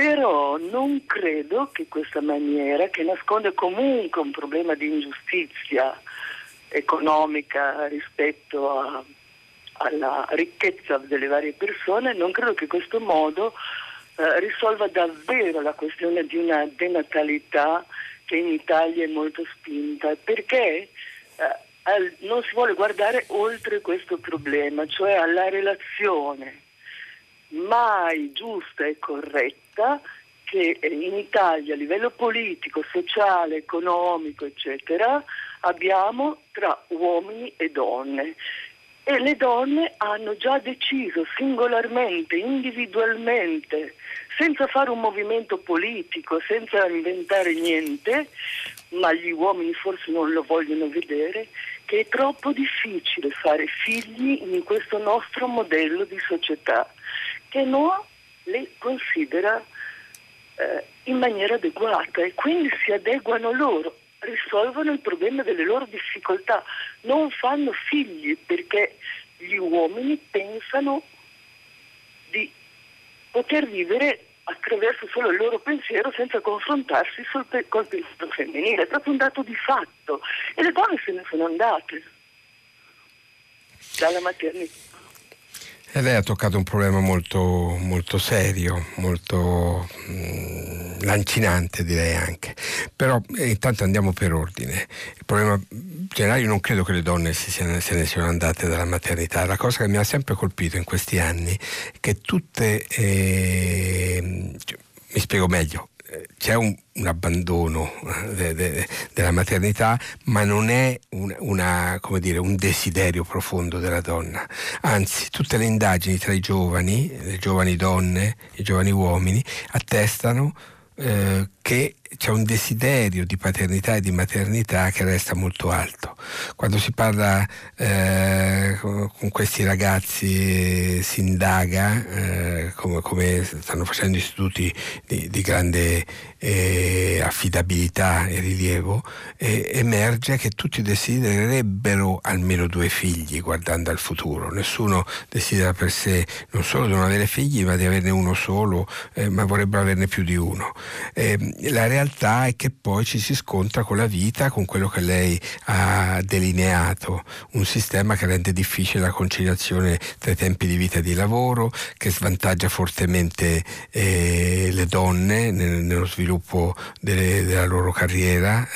però non credo che questa maniera, che nasconde comunque un problema di ingiustizia economica rispetto a, alla ricchezza delle varie persone, non credo che questo modo eh, risolva davvero la questione di una denatalità che in Italia è molto spinta, perché eh, non si vuole guardare oltre questo problema, cioè alla relazione mai giusta e corretta che in Italia a livello politico, sociale, economico, eccetera, abbiamo tra uomini e donne. E le donne hanno già deciso singolarmente, individualmente, senza fare un movimento politico, senza inventare niente, ma gli uomini forse non lo vogliono vedere, che è troppo difficile fare figli in questo nostro modello di società che non le considera eh, in maniera adeguata e quindi si adeguano loro, risolvono il problema delle loro difficoltà, non fanno figli perché gli uomini pensano di poter vivere attraverso solo il loro pensiero senza confrontarsi pe- col pensiero femminile, è proprio un dato di fatto. E le donne se ne sono andate dalla maternità. E lei ha toccato un problema molto, molto serio, molto mh, mm, lancinante direi anche. Però eh, intanto andiamo per ordine. Il problema generale, io non credo che le donne siano, se ne siano andate dalla maternità. La cosa che mi ha sempre colpito in questi anni è che tutte... Eh, mi spiego meglio, c'è un, un abbandono eh, de, de, della maternità, ma non è un, una, dire, un, desiderio profondo della donna. Anzi, tutte le indagini tra i giovani, le giovani donne, i giovani uomini, attestano eh, che c'è un desiderio di paternità e di maternità che resta molto alto. Quando si parla eh, con questi ragazzi si indaga, eh, come, come, stanno facendo istituti di, di grande eh, affidabilità e rilievo, emerge che tutti desidererebbero almeno due figli guardando al futuro. Nessuno desidera per sé non solo di non avere figli, ma di averne uno solo, eh, ma vorrebbero averne più di uno. Ehm, la è che poi ci si scontra con la vita, con quello che lei ha delineato, un sistema che rende difficile la conciliazione tra i tempi di vita e di lavoro, che svantaggia fortemente eh, le donne nel, nello sviluppo delle, della loro carriera,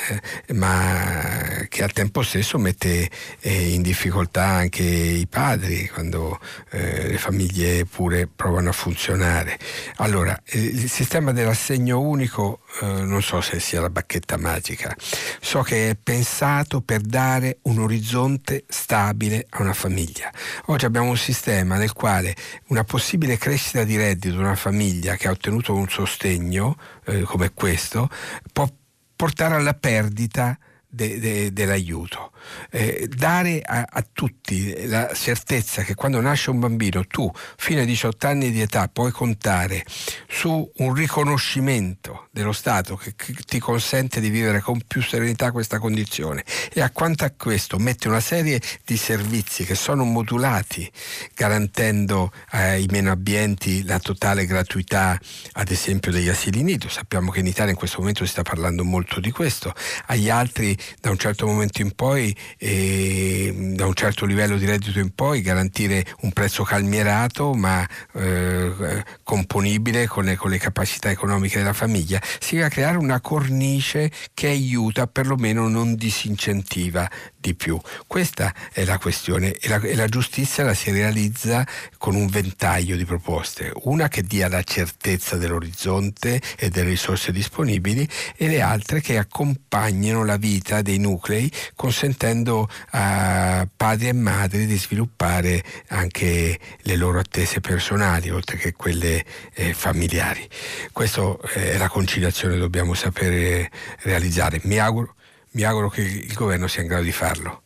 eh, ma che al tempo stesso mette eh, in difficoltà anche i padri quando eh, le famiglie pure provano a funzionare. Allora, il sistema dell'assegno unico eh, non so se sia la bacchetta magica, so che è pensato per dare un orizzonte stabile a una famiglia. Oggi abbiamo un sistema nel quale una possibile crescita di reddito di una famiglia che ha ottenuto un sostegno eh, come questo può portare alla perdita de, de, dell'aiuto. Eh, dare a, a, tutti la certezza che quando nasce un bambino tu fino ai 18 anni di età puoi contare su un riconoscimento dello Stato che, che ti consente di vivere con più serenità questa condizione. E accanto a questo mette una serie di servizi che sono modulati garantendo ai meno abbienti la totale gratuità ad esempio degli asili nido. Sappiamo che in Italia in questo momento si sta parlando molto di questo. Agli altri da un certo momento in poi e da un certo livello di reddito in poi garantire un prezzo calmierato ma eh, componibile con le, con le, capacità economiche della famiglia, si va a creare una cornice che aiuta, perlomeno non disincentiva di più. Questa è la questione e la, e la giustizia la si realizza con un ventaglio di proposte, una che dia la certezza dell'orizzonte e delle risorse disponibili e le altre che accompagnino la vita dei nuclei consentendo a padri e madri di sviluppare anche le loro attese personali oltre che quelle eh, familiari. Questa è la conciliazione che dobbiamo sapere realizzare. Mi auguro mi auguro che il governo sia in grado di farlo.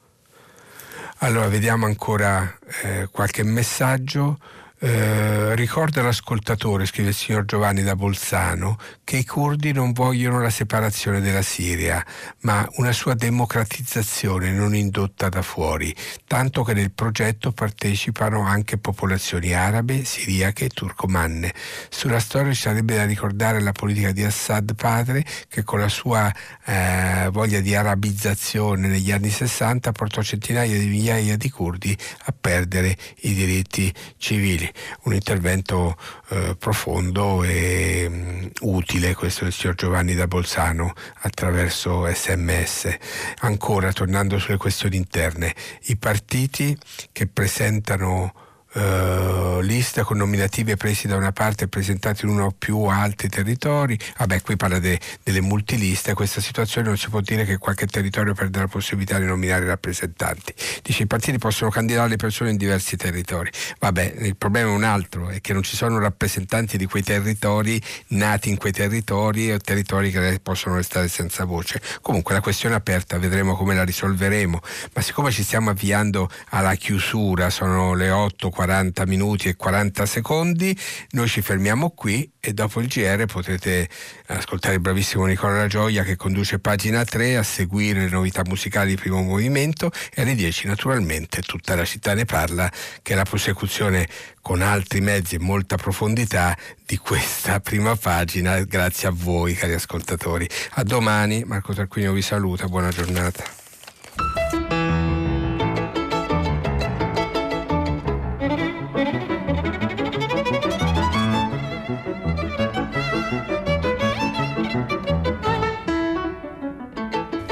Allora, vediamo ancora eh, qualche messaggio. Eh, ricorda l'ascoltatore, scrive il signor Giovanni da Bolzano, che i curdi non vogliono la separazione della Siria, ma una sua democratizzazione non indotta da fuori, tanto che nel progetto partecipano anche popolazioni arabe, siriache e turcomanne. Sulla storia ci sarebbe da ricordare la politica di Assad padre, che con la sua eh, voglia di arabizzazione negli anni 60 portò centinaia di migliaia di curdi a perdere i diritti civili un intervento eh, profondo e mh, mm, utile questo del signor Giovanni da Bolzano attraverso sms. Ancora tornando sulle questioni interne, i partiti che presentano Uh, lista con nominativi presi da una parte e presentati in uno o più altri territori. Vabbè, qui parla de, delle multiliste. Questa situazione non si può dire che qualche territorio perde la possibilità di nominare rappresentanti. Dice i partiti possono candidare le persone in diversi territori. Vabbè, il problema è un altro, è che non ci sono rappresentanti di quei territori nati in quei territori o territori che possono restare senza voce. Comunque la questione è aperta, vedremo come la risolveremo. Ma siccome ci stiamo avviando alla chiusura, sono le 8 40 minuti e 40 secondi. Noi ci fermiamo qui e dopo il GR potrete ascoltare il bravissimo Nicola La Gioia che conduce pagina 3 a seguire le novità musicali di primo movimento e alle 10 naturalmente tutta la città ne parla che è la prosecuzione con altri mezzi e molta profondità di questa prima pagina grazie a voi cari ascoltatori. A domani, Marco Tarquinio vi saluta, buona giornata.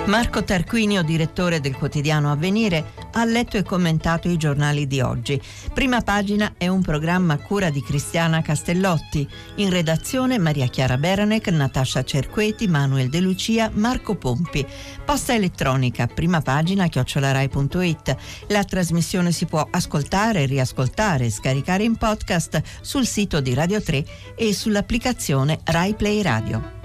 Marco Tarquinio, direttore del quotidiano Avvenire, ha letto e commentato i giornali di oggi. Prima pagina è un programma a cura di Cristiana Castellotti. In redazione Maria Chiara Beranec, Natascia Cerqueti, Manuel De Lucia, Marco Pompi. Posta elettronica, prima pagina chiocciolarai.it. La trasmissione si può ascoltare, riascoltare, scaricare in podcast sul sito di Radio 3 e sull'applicazione Rai Play Radio.